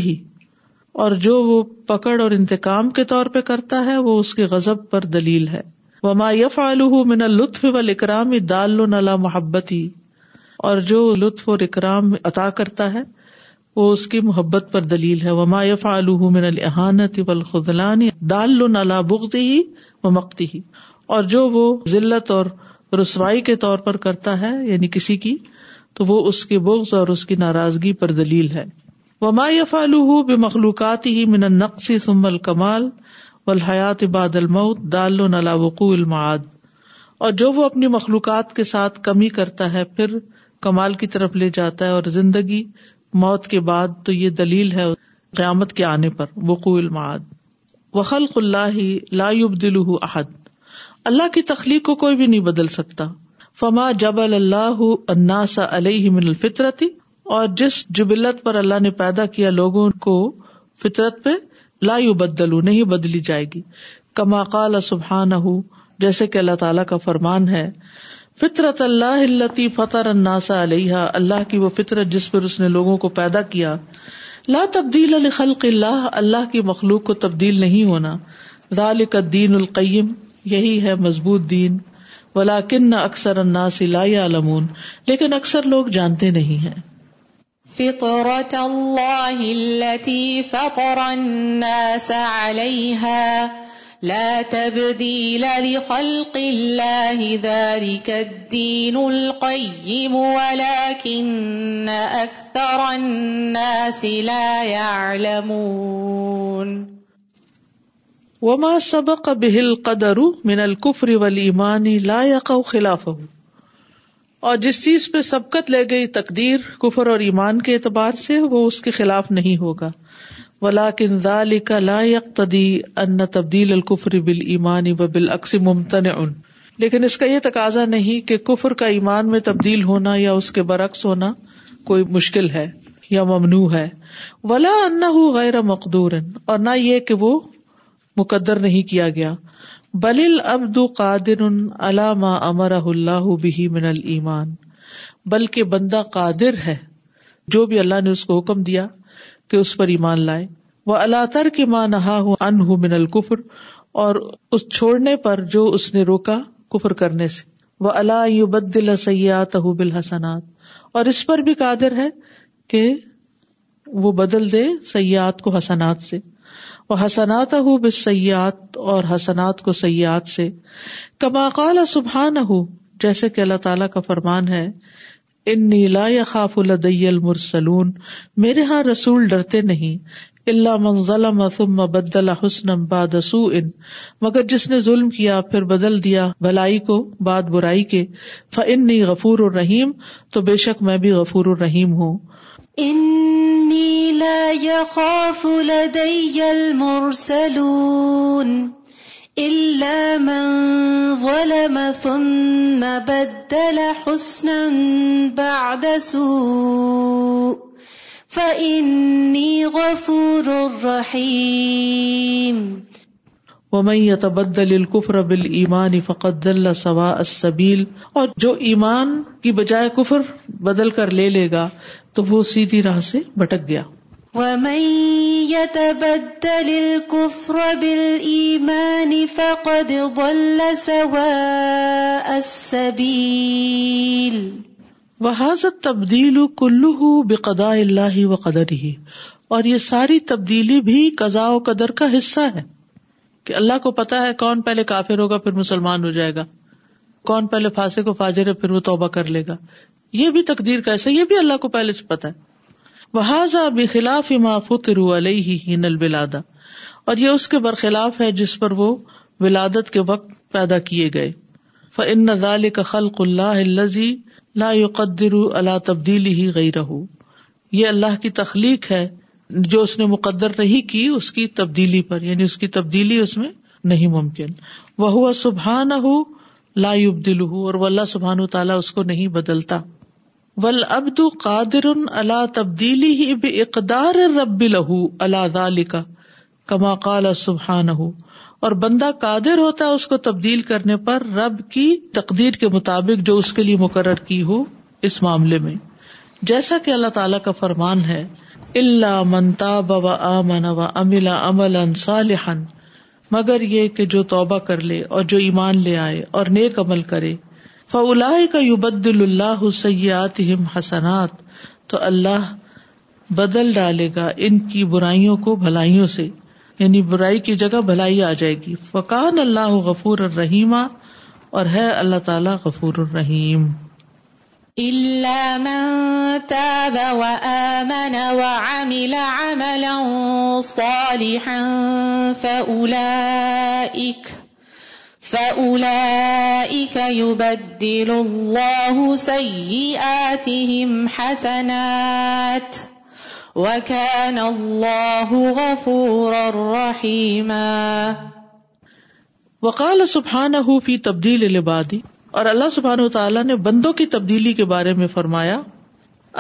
اور جو وہ پکڑ اور انتقام کے طور پہ کرتا ہے وہ اس کے غذب پر دلیل ہے وما یف من اللطف لطف اول اکرامی دال اللہ محبت ہی اور جو لطف اور اکرام عطا کرتا ہے وہ اس کی محبت پر دلیل ہے ما یف ہی اور جو وہ ذلت اور رسوائی کے طور پر کرتا ہے یعنی کسی کی تو وہ اس کے بغز اور اس کی ناراضگی پر دلیل ہے وما فعلو بے من النقص ثم الکمال و حیات بادل مؤت دالا وقوع المعاد اور جو وہ اپنی مخلوقات کے ساتھ کمی کرتا ہے پھر کمال کی طرف لے جاتا ہے اور زندگی موت کے بعد تو یہ دلیل ہے قیامت کے آنے پر وقوع المعاد وخل لا دل احد اللہ کی تخلیق کو کوئی بھی نہیں بدل سکتا فما جب اللہ اناسا علیہ من الفطرتی اور جس جبلت پر اللہ نے پیدا کیا لوگوں کو فطرت پہ لا بدلو نہیں بدلی جائے گی کما قال سبحان جیسے کہ اللہ تعالیٰ کا فرمان ہے فطرت اللہ التی الناس علیہ اللہ کی وہ فطرت جس پر اس نے لوگوں کو پیدا کیا لا تبدیل الخل اللہ اللہ کی مخلوق کو تبدیل نہیں ہونا الدین القیم یہی ہے مضبوط دین بلاکن اکثر لا لمون لیکن اکثر لوگ جانتے نہیں ہیں فطرت اللہ الناس لا لا تبديل لخلق الله ذلك الدين القيم ولكن أكثر الناس يعلمون وما سبق به القدر من الكفر والإيمان لا يقع خلافه اور جس چیز پہ سبقت لے گئی تقدیر کفر اور ایمان کے اعتبار سے وہ اس کے خلاف نہیں ہوگا ولا لا تدی ان تبدیل القفر بل ایمان ممتنع لیکن اس کا یہ تقاضا نہیں کہ کفر کا ایمان میں تبدیل ہونا یا اس کے برعکس ہونا کوئی مشکل ہے یا ممنوع ہے ولا ان غیر مقدور اور نہ یہ کہ وہ مقدر نہیں کیا گیا بل قادر اللہ ما امر اللہ به من المان بلکہ بندہ قادر ہے جو بھی اللہ نے اس کو حکم دیا کہ اس پر ایمان لائے وہ اللہ تر کے ماں نہا ہوں ان ہوں من القفر اور اس چھوڑنے پر جو اس نے روکا کفر کرنے سے وہ اللہ یو بد دل سیات بالحسنات اور اس پر بھی قادر ہے کہ وہ بدل دے سیاحت کو حسنات سے وہ حسنات ہو بے سیاحت اور حسنات کو سیاحت سے کما قال سبحان ہو جیسے کہ اللہ تعالیٰ کا فرمان ہے ان نیلا خاف الدی المرسلون میرے یہاں رسول ڈرتے نہیں اللہ منزل بدلا حسن باد مگر جس نے ظلم کیا پھر بدل دیا بھلائی کو بعد برائی کے فن نی غفور الرحیم تو بے شک میں بھی غفور الرحیم ہوں لا لائق الدعل المرسلون من ظلم ثم بدل فقد دل سواء السبيل اور جو ایمان کی بجائے کفر بدل کر لے لے گا تو وہ سیدھی راہ سے بھٹک گیا تبدیل کلو بے قدا اللہ و قدر ہی اور یہ ساری تبدیلی بھی قزا و قدر کا حصہ ہے کہ اللہ کو پتا ہے کون پہلے کافر ہوگا پھر مسلمان ہو جائے گا کون پہلے فاسق کو فاجر ہے پھر وہ توبہ کر لے گا یہ بھی تقدیر کا ایسا یہ بھی اللہ کو پہلے سے پتا ہے بحا بخلاف ماف رو اللہ اور یہ اس کے برخلاف ہے جس پر وہ ولادت کے وقت پیدا کیے گئے کا خلق اللہ لا قدر اللہ تبدیلی ہی گئی رہ یہ اللہ کی تخلیق ہے جو اس نے مقدر نہیں کی اس کی تبدیلی پر یعنی اس کی تبدیلی اس میں نہیں ممکن وہ سبحان ہُو لا دل اور وہ اللہ سبحان تعالیٰ اس کو نہیں بدلتا ول ابد قادر اللہ تبدیلی ہی بے اقدار رب اللہ بار کا کما کال اور بندہ قادر ہوتا ہے اس کو تبدیل کرنے پر رب کی تقدیر کے مطابق جو اس کے لیے مقرر کی ہو اس معاملے میں جیسا کہ اللہ تعالی کا فرمان ہے اللہ منتا بوا امن و املا امل انصالحن مگر یہ کہ جو توبہ کر لے اور جو ایمان لے آئے اور نیک عمل کرے فلا کا یوبد اللہ سیات حسنات تو اللہ بدل ڈالے گا ان کی برائیوں کو بھلائیوں سے یعنی برائی کی جگہ بھلائی آ جائے گی فقان اللہ غفور الرحیم اور ہے اللہ تعالی غفور الرحیم اللہ و کال سبحانبدیل بادی اور اللہ سبحانہ تعالیٰ نے بندوں کی تبدیلی کے بارے میں فرمایا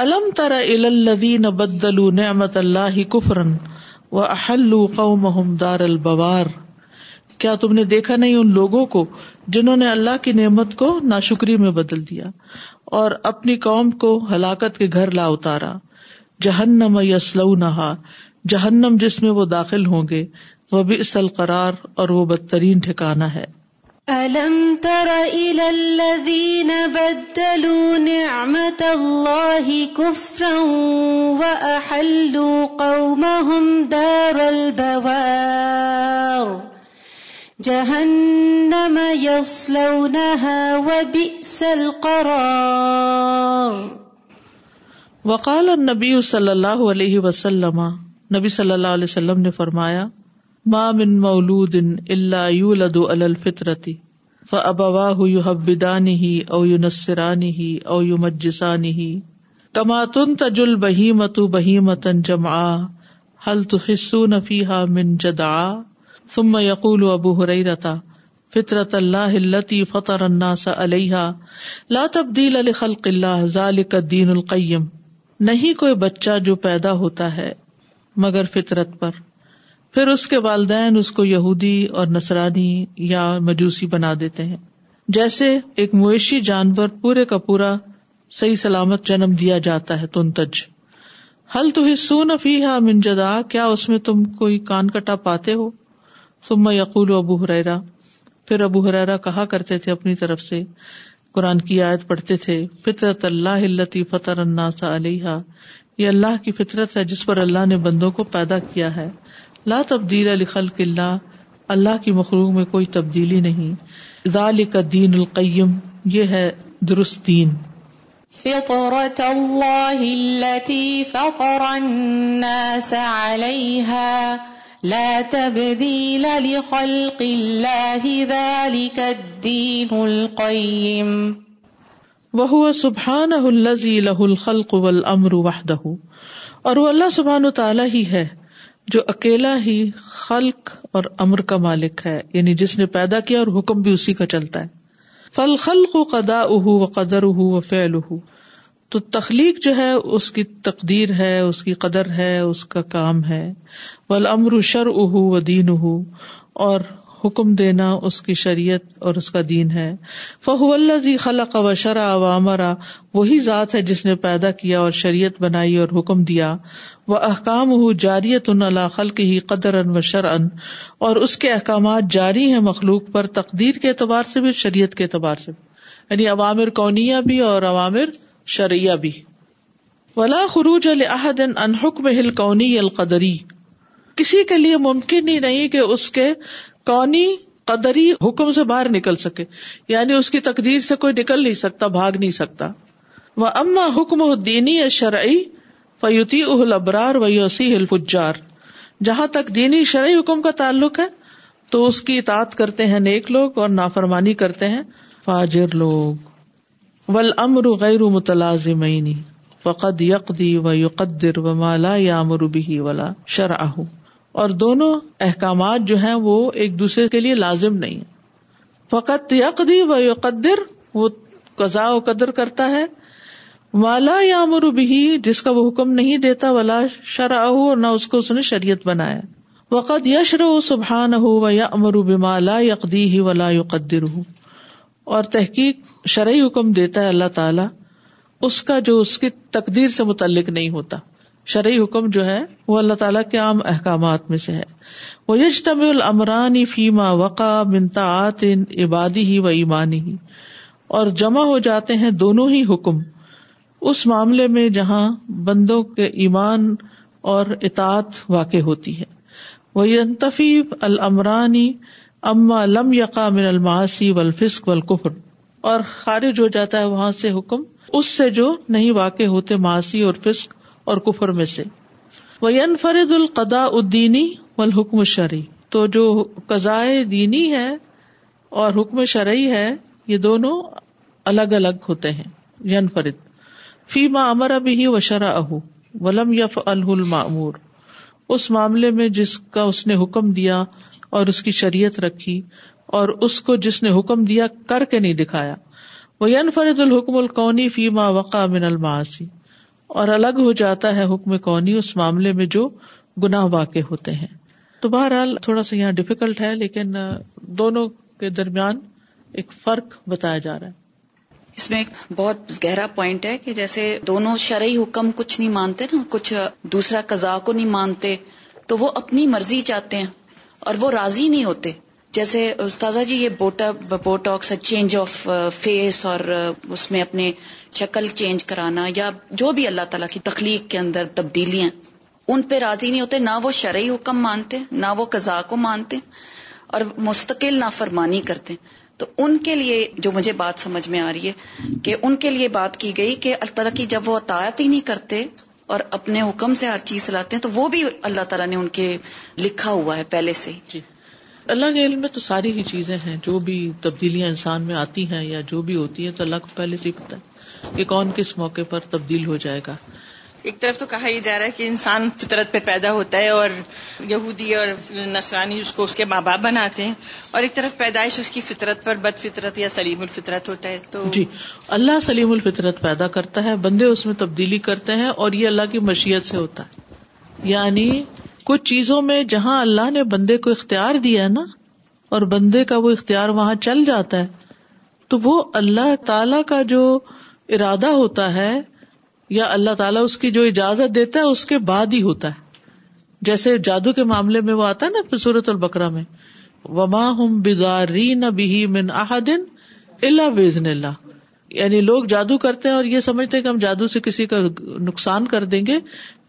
الم تر بَدَّلُوا نِعْمَةَ اللہ کفرن و قَوْمَهُمْ دَارَ الْبَوَارِ کیا تم نے دیکھا نہیں ان لوگوں کو جنہوں نے اللہ کی نعمت کو نا شکری میں بدل دیا اور اپنی قوم کو ہلاکت کے گھر لا اتارا جہنم یسلو نہا جہنم جس میں وہ داخل ہوں گے وہ بھی اصل قرار اور وہ بدترین ٹھکانا ہے جهنم يصلونها وبئس القرار وقال النبی صلی اللہ علیہ وسلم نبی صلی اللہ علیہ وسلم نے فرمایا ما من مولود الا یولد علی الفطرتی فابواہ یحبدانہ او ینصرانہ او یمجسانہ کما تنتج البہیمۃ بہیمۃ جمعاء هل تحسون فیها من جدعاء ثم یقول ابو ہرئی رتا فطرت اللہ نہیں کوئی بچہ جو پیدا ہوتا ہے مگر فطرت پر پھر اس کے والدین اس کو یہودی اور نسرانی یا مجوسی بنا دیتے ہیں جیسے ایک مویشی جانور پورے کا پورا صحیح سلامت جنم دیا جاتا ہے تنتج حل تونفی حا منجدا کیا اس میں تم کوئی کان کٹا پاتے ہو سما یقول ابو حریرا پھر ابو حریرا کہا کرتے تھے اپنی طرف سے قرآن کی آیت پڑھتے تھے فطرت اللہ التی الناس علیہ یہ اللہ کی فطرت ہے جس پر اللہ نے بندوں کو پیدا کیا ہے لا تبدیل علی خل قلعہ اللہ کی مخلوق میں کوئی تبدیلی نہیں ذالک دین القیم یہ ہے درست اللہ قرآن لا تبديل لخلق الله ذلك الدين القيم وهو سبحانه الذي له الخلق والامر وحده اور وہ اللہ سبحان و تعالی ہی ہے جو اکیلا ہی خلق اور امر کا مالک ہے یعنی جس نے پیدا کیا اور حکم بھی اسی کا چلتا ہے فل خلق قدا اہ و قدر و فیل تو تخلیق جو ہے اس کی تقدیر ہے اس کی قدر ہے اس کا کام ہے امر شر اہ و دین اہ اور حکم دینا اس کی شریعت اور اس کا دین ہے فہو اللہ زی خلق و و امرا وہی ذات ہے جس نے پیدا کیا اور شریعت بنائی اور حکم دیا وہ احکام ہو جاریت ان اللہ خلق ہی قدر ان و شر اور اس کے احکامات جاری ہیں مخلوق پر تقدیر کے اعتبار سے بھی شریعت کے اعتبار سے بھی یعنی عوامر کونیا بھی اور عوامر بھی ولا خروج الحد ان انحکم ہل قونی القدری کسی کے لیے ممکن ہی نہیں کہ اس کے کونی قدری حکم سے باہر نکل سکے یعنی اس کی تقدیر سے کوئی نکل نہیں سکتا بھاگ نہیں سکتا وہ اما حکم الدینی شرعی فیوتی اہل ابرار و یوسی الفجار جہاں تک دینی شرعی حکم کا تعلق ہے تو اس کی اطاط کرتے ہیں نیک لوگ اور نافرمانی کرتے ہیں فاجر لوگ ول امر غیر متلازم فقد یقدی و یقدر و مالا یا امر بھی ولا شراہ اور دونوں احکامات جو ہیں وہ ایک دوسرے کے لیے لازم نہیں فقط یقدی و یقدر وہ قزا قدر کرتا ہے مالا یا امر بھی جس کا وہ حکم نہیں دیتا ولا شراہ نہ اس کو اس نے شریعت بنایا وقت یشر و سبحان ہو و یا امر بالا یقدی ہی ولا یقدر ہوں اور تحقیق شرعی حکم دیتا ہے اللہ تعالی اس کا جو اس کی تقدیر سے متعلق نہیں ہوتا شرعی حکم جو ہے وہ اللہ تعالیٰ کے عام احکامات میں سے ہے وہ یشتم فیما وقا بنتا عبادی ہی و ایمانی اور جمع ہو جاتے ہیں دونوں ہی حکم اس معاملے میں جہاں بندوں کے ایمان اور اطاعت واقع ہوتی ہے وہ ینتفی العمرانی اما لم یقا من الماسی ولفق و خارج ہو جاتا ہے وہاں سے حکم اس سے جو نہیں واقع ہوتے ماسی اور فسق اور کفر میں سے القدا الدینی شرعی تو جو شرح دینی ہے اور حکم شرعی ہے یہ دونوں الگ الگ ہوتے ہیں ینفرد فرد فیم امر اب ہی و شرا اہ ولم یف معور اس معاملے میں جس کا اس نے حکم دیا اور اس کی شریعت رکھی اور اس کو جس نے حکم دیا کر کے نہیں دکھایا وہ انفرد الحکم القونی فیما من الماسی اور الگ ہو جاتا ہے حکم کونی اس معاملے میں جو گنا واقع ہوتے ہیں تو بہرحال تھوڑا سا یہاں ڈفیکلٹ ہے لیکن دونوں کے درمیان ایک فرق بتایا جا رہا ہے اس میں ایک بہت گہرا پوائنٹ ہے کہ جیسے دونوں شرعی حکم کچھ نہیں مانتے نا کچھ دوسرا قزا کو نہیں مانتے تو وہ اپنی مرضی چاہتے ہیں اور وہ راضی نہیں ہوتے جیسے استاذہ جی یہ بوٹا بوٹاکس چینج آف فیس اور uh, اس میں اپنے شکل چینج کرانا یا جو بھی اللہ تعالیٰ کی تخلیق کے اندر تبدیلیاں ان پہ راضی نہیں ہوتے نہ وہ شرعی حکم مانتے نہ وہ قزا کو مانتے اور مستقل نہ فرمانی کرتے تو ان کے لیے جو مجھے بات سمجھ میں آ رہی ہے کہ ان کے لیے بات کی گئی کہ اللہ تعالیٰ کی جب وہ اطاعت ہی نہیں کرتے اور اپنے حکم سے ہر چیز چلاتے ہیں تو وہ بھی اللہ تعالیٰ نے ان کے لکھا ہوا ہے پہلے سے جی اللہ کے علم میں تو ساری ہی چیزیں ہیں جو بھی تبدیلیاں انسان میں آتی ہیں یا جو بھی ہوتی ہیں تو اللہ کو پہلے سے ہی پتا کہ کون کس موقع پر تبدیل ہو جائے گا ایک طرف تو کہا ہی جا رہا ہے کہ انسان فطرت پہ پیدا ہوتا ہے اور یہودی اور نسرانی اس کو اس کے ماں باپ بناتے ہیں اور ایک طرف پیدائش اس کی فطرت پر بد فطرت یا سلیم الفطرت ہوتا ہے تو جی اللہ سلیم الفطرت پیدا کرتا ہے بندے اس میں تبدیلی کرتے ہیں اور یہ اللہ کی مشیت سے ہوتا ہے یعنی کچھ چیزوں میں جہاں اللہ نے بندے کو اختیار دیا ہے نا اور بندے کا وہ اختیار وہاں چل جاتا ہے تو وہ اللہ تعالی کا جو ارادہ ہوتا ہے یا اللہ تعالیٰ اس کی جو اجازت دیتا ہے اس کے بعد ہی ہوتا ہے جیسے جادو کے معاملے میں وہ آتا ہے نا سورت البکرا میں وما ہم بداری اللہ اللہ یعنی لوگ جادو کرتے ہیں اور یہ سمجھتے ہیں کہ ہم جادو سے کسی کا نقصان کر دیں گے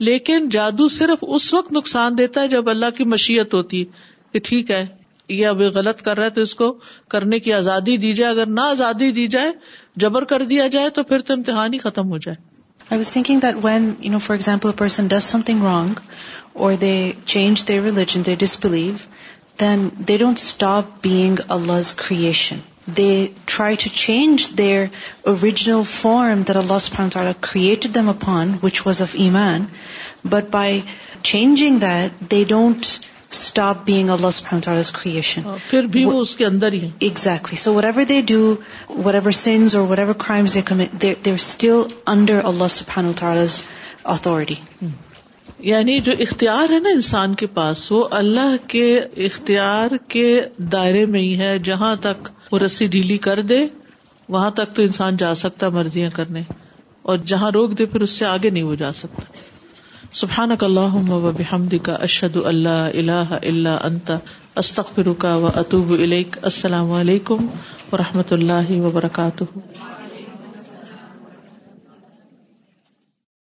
لیکن جادو صرف اس وقت نقصان دیتا ہے جب اللہ کی مشیت ہوتی ہے کہ ٹھیک ہے یہ ابھی غلط کر رہا ہے تو اس کو کرنے کی آزادی دی جائے اگر نہ آزادی دی جائے جبر کر دیا جائے تو پھر تو امتحان ہی ختم ہو جائے I was thinking that when, for example, a person does something wrong, or they change their religion, they disbelieve, then they don't stop being Allah's creation. They try to change their original form that Allah subhanahu wa ta'ala created them upon, which was of Iman. But by changing that, they don't stop bag اللہ سبحانہ تعالیٰ creation پھر بھی وہ اس کے اندر ہی exactly so whatever they do whatever sins اور whatever crimes they come there still under Allah سبحان الطارز اتارٹی یعنی جو اختیار ہے نا انسان کے پاس وہ اللہ کے اختیار کے دائرے میں ہی ہے جہاں تک وہ رسی ڈھیلی کر دے وہاں تک تو انسان جا سکتا مرضیاں کرنے اور جہاں روک دے پھر اس سے آگے نہیں وہ جا سکتا سبحان اللہ و بحمد اشد اللہ الحت استخر رکا و اطوب السلام علیکم و رحمۃ اللہ وبرکاتہ